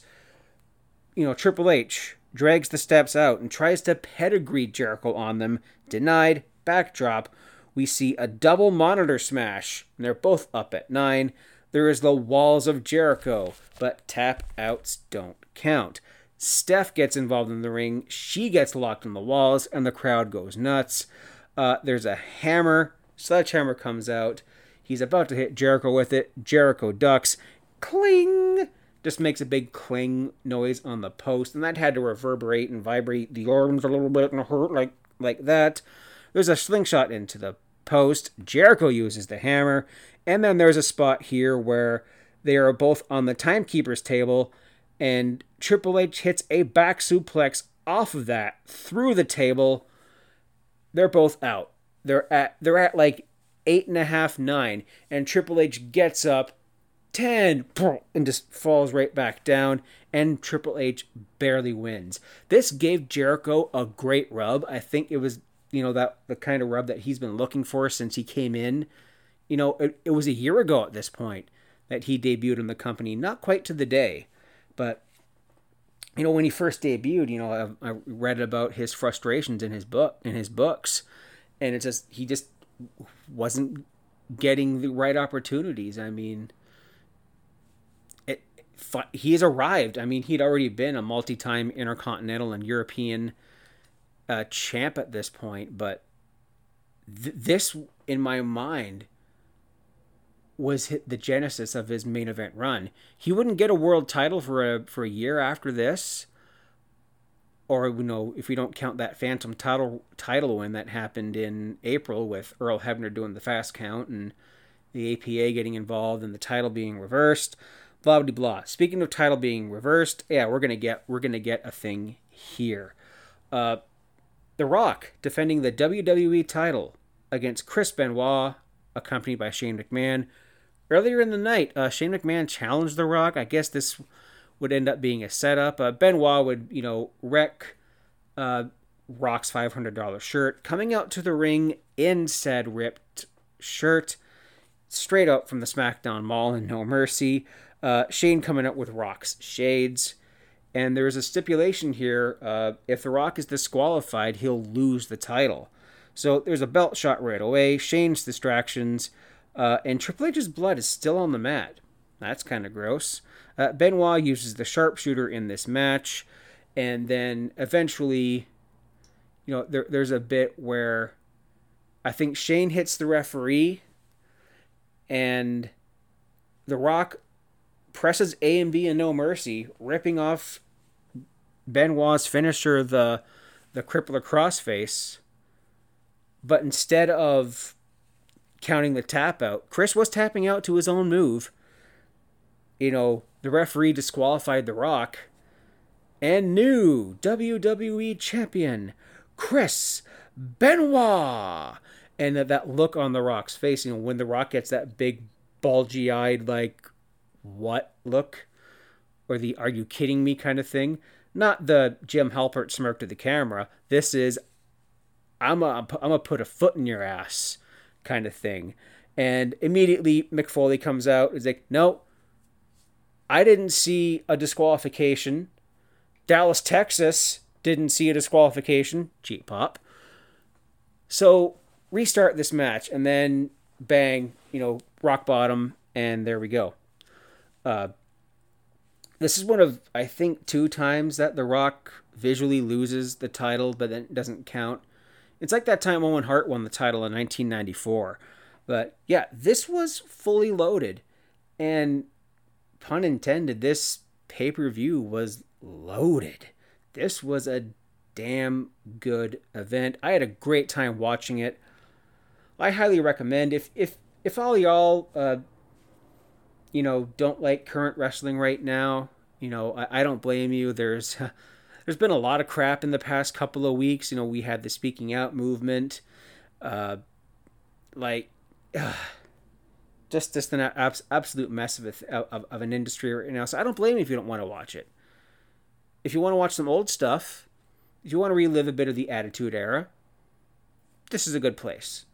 You know, Triple H drags the steps out and tries to pedigree Jericho on them. Denied. Backdrop. We see a double monitor smash. And they're both up at nine. There is the walls of Jericho, but tap outs don't count. Steph gets involved in the ring. She gets locked in the walls, and the crowd goes nuts. Uh, there's a hammer. Sledgehammer comes out. He's about to hit Jericho with it. Jericho ducks. Cling! Just makes a big cling noise on the post, and that had to reverberate and vibrate the arms a little bit and hurt like like that. There's a slingshot into the post. Jericho uses the hammer, and then there's a spot here where they are both on the timekeeper's table, and Triple H hits a back suplex off of that through the table. They're both out. They're at they're at like eight and a half, nine, and Triple H gets up, ten, and just falls right back down, and Triple H barely wins. This gave Jericho a great rub. I think it was you know that the kind of rub that he's been looking for since he came in. You know, it, it was a year ago at this point that he debuted in the company, not quite to the day, but you know when he first debuted you know I, I, read about his frustrations in his book in his books and it's just he just wasn't getting the right opportunities i mean he has arrived i mean he'd already been a multi-time intercontinental and european uh, champ at this point but th- this in my mind was the genesis of his main event run. He wouldn't get a world title for a for a year after this, or you know, if we don't count that phantom title title win that happened in April with Earl Hebner doing the fast count and the APA getting involved and the title being reversed. Blah blah blah. Speaking of title being reversed, yeah, we're gonna get we're gonna get a thing here. Uh, the Rock defending the WWE title against Chris Benoit, accompanied by Shane McMahon Earlier in the night, uh, Shane McMahon challenged The Rock. I guess this would end up being a setup. Uh, Benoit would, you know, wreck uh, Rock's $500 shirt, coming out to the ring in said ripped shirt, straight up from the SmackDown Mall and No Mercy. Uh, Shane coming up with Rock's shades. And there's a stipulation here uh, if The Rock is disqualified, he'll lose the title. So there's a belt shot right away. Shane's distractions. Uh, and Triple H's blood is still on the mat. That's kind of gross. Uh, Benoit uses the sharpshooter in this match, and then eventually, you know, there, there's a bit where I think Shane hits the referee, and The Rock presses A and B and No Mercy, ripping off Benoit's finisher, the the crippler crossface. But instead of counting the tap out. Chris was tapping out to his own move. You know, the referee disqualified The Rock. And new WWE champion, Chris Benoit. And that, that look on The Rock's face, you know, when The Rock gets that big, bulgy eyed, like, what look? Or the are you kidding me kind of thing. Not the Jim Halpert smirk to the camera. This is I'm a, I'm gonna put a foot in your ass kind of thing. And immediately Mick Foley comes out. Is like, no, I didn't see a disqualification. Dallas, Texas didn't see a disqualification. Cheap pop. So restart this match, and then bang, you know, rock bottom, and there we go. Uh, this is one of I think two times that The Rock visually loses the title, but then doesn't count. It's like that time Owen Hart won the title in 1994. But yeah, this was fully loaded, and pun intended, this pay per view was loaded. This was a damn good event. I had a great time watching it. I highly recommend if if if all y'all uh, you know don't like current wrestling right now, you know I, I don't blame you. There's there's been a lot of crap in the past couple of weeks. You know we had the speaking out movement, uh, like. Uh, just just an abs- absolute mess of, a, of, of an industry right now. So I don't blame you if you don't want to watch it. If you want to watch some old stuff, if you want to relive a bit of the Attitude Era, this is a good place.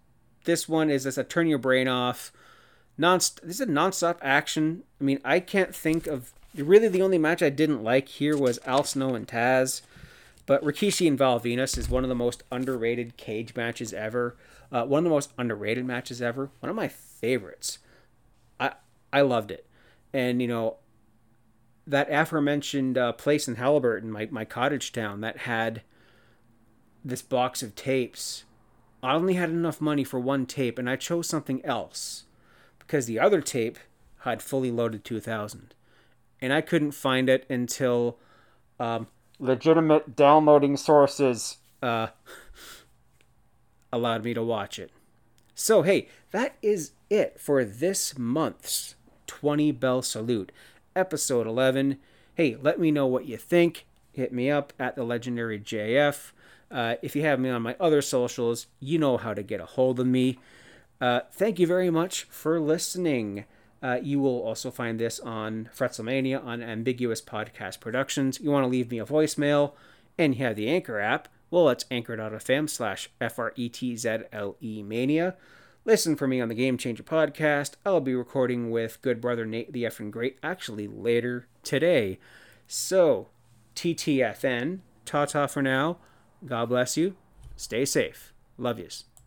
This one is just a turn your brain off. Non, this is a nonstop action. I mean, I can't think of really the only match I didn't like here was Al Snow and Taz, but Rikishi and Val Venis is one of the most underrated cage matches ever. Uh, one of the most underrated matches ever. One of my favorites. I I loved it, and you know that aforementioned uh, place in Haliburton, my my cottage town, that had this box of tapes. I only had enough money for one tape, and I chose something else because the other tape had fully loaded 2000, and I couldn't find it until um, legitimate downloading sources uh, allowed me to watch it. So, hey, that is it for this month's 20 Bell Salute, episode 11. Hey, let me know what you think. Hit me up at the legendary JF. Uh, if you have me on my other socials, you know how to get a hold of me. Uh, thank you very much for listening. Uh, you will also find this on Fretzlemania on Ambiguous Podcast Productions. You want to leave me a voicemail and you have the Anchor app. Well, it's anchor.fm slash F-R-E-T-Z-L-E mania. Listen for me on the Game Changer podcast. I'll be recording with good brother Nate the effing great actually later today. So, TTFN, ta ta for now. God bless you. Stay safe. Love yous.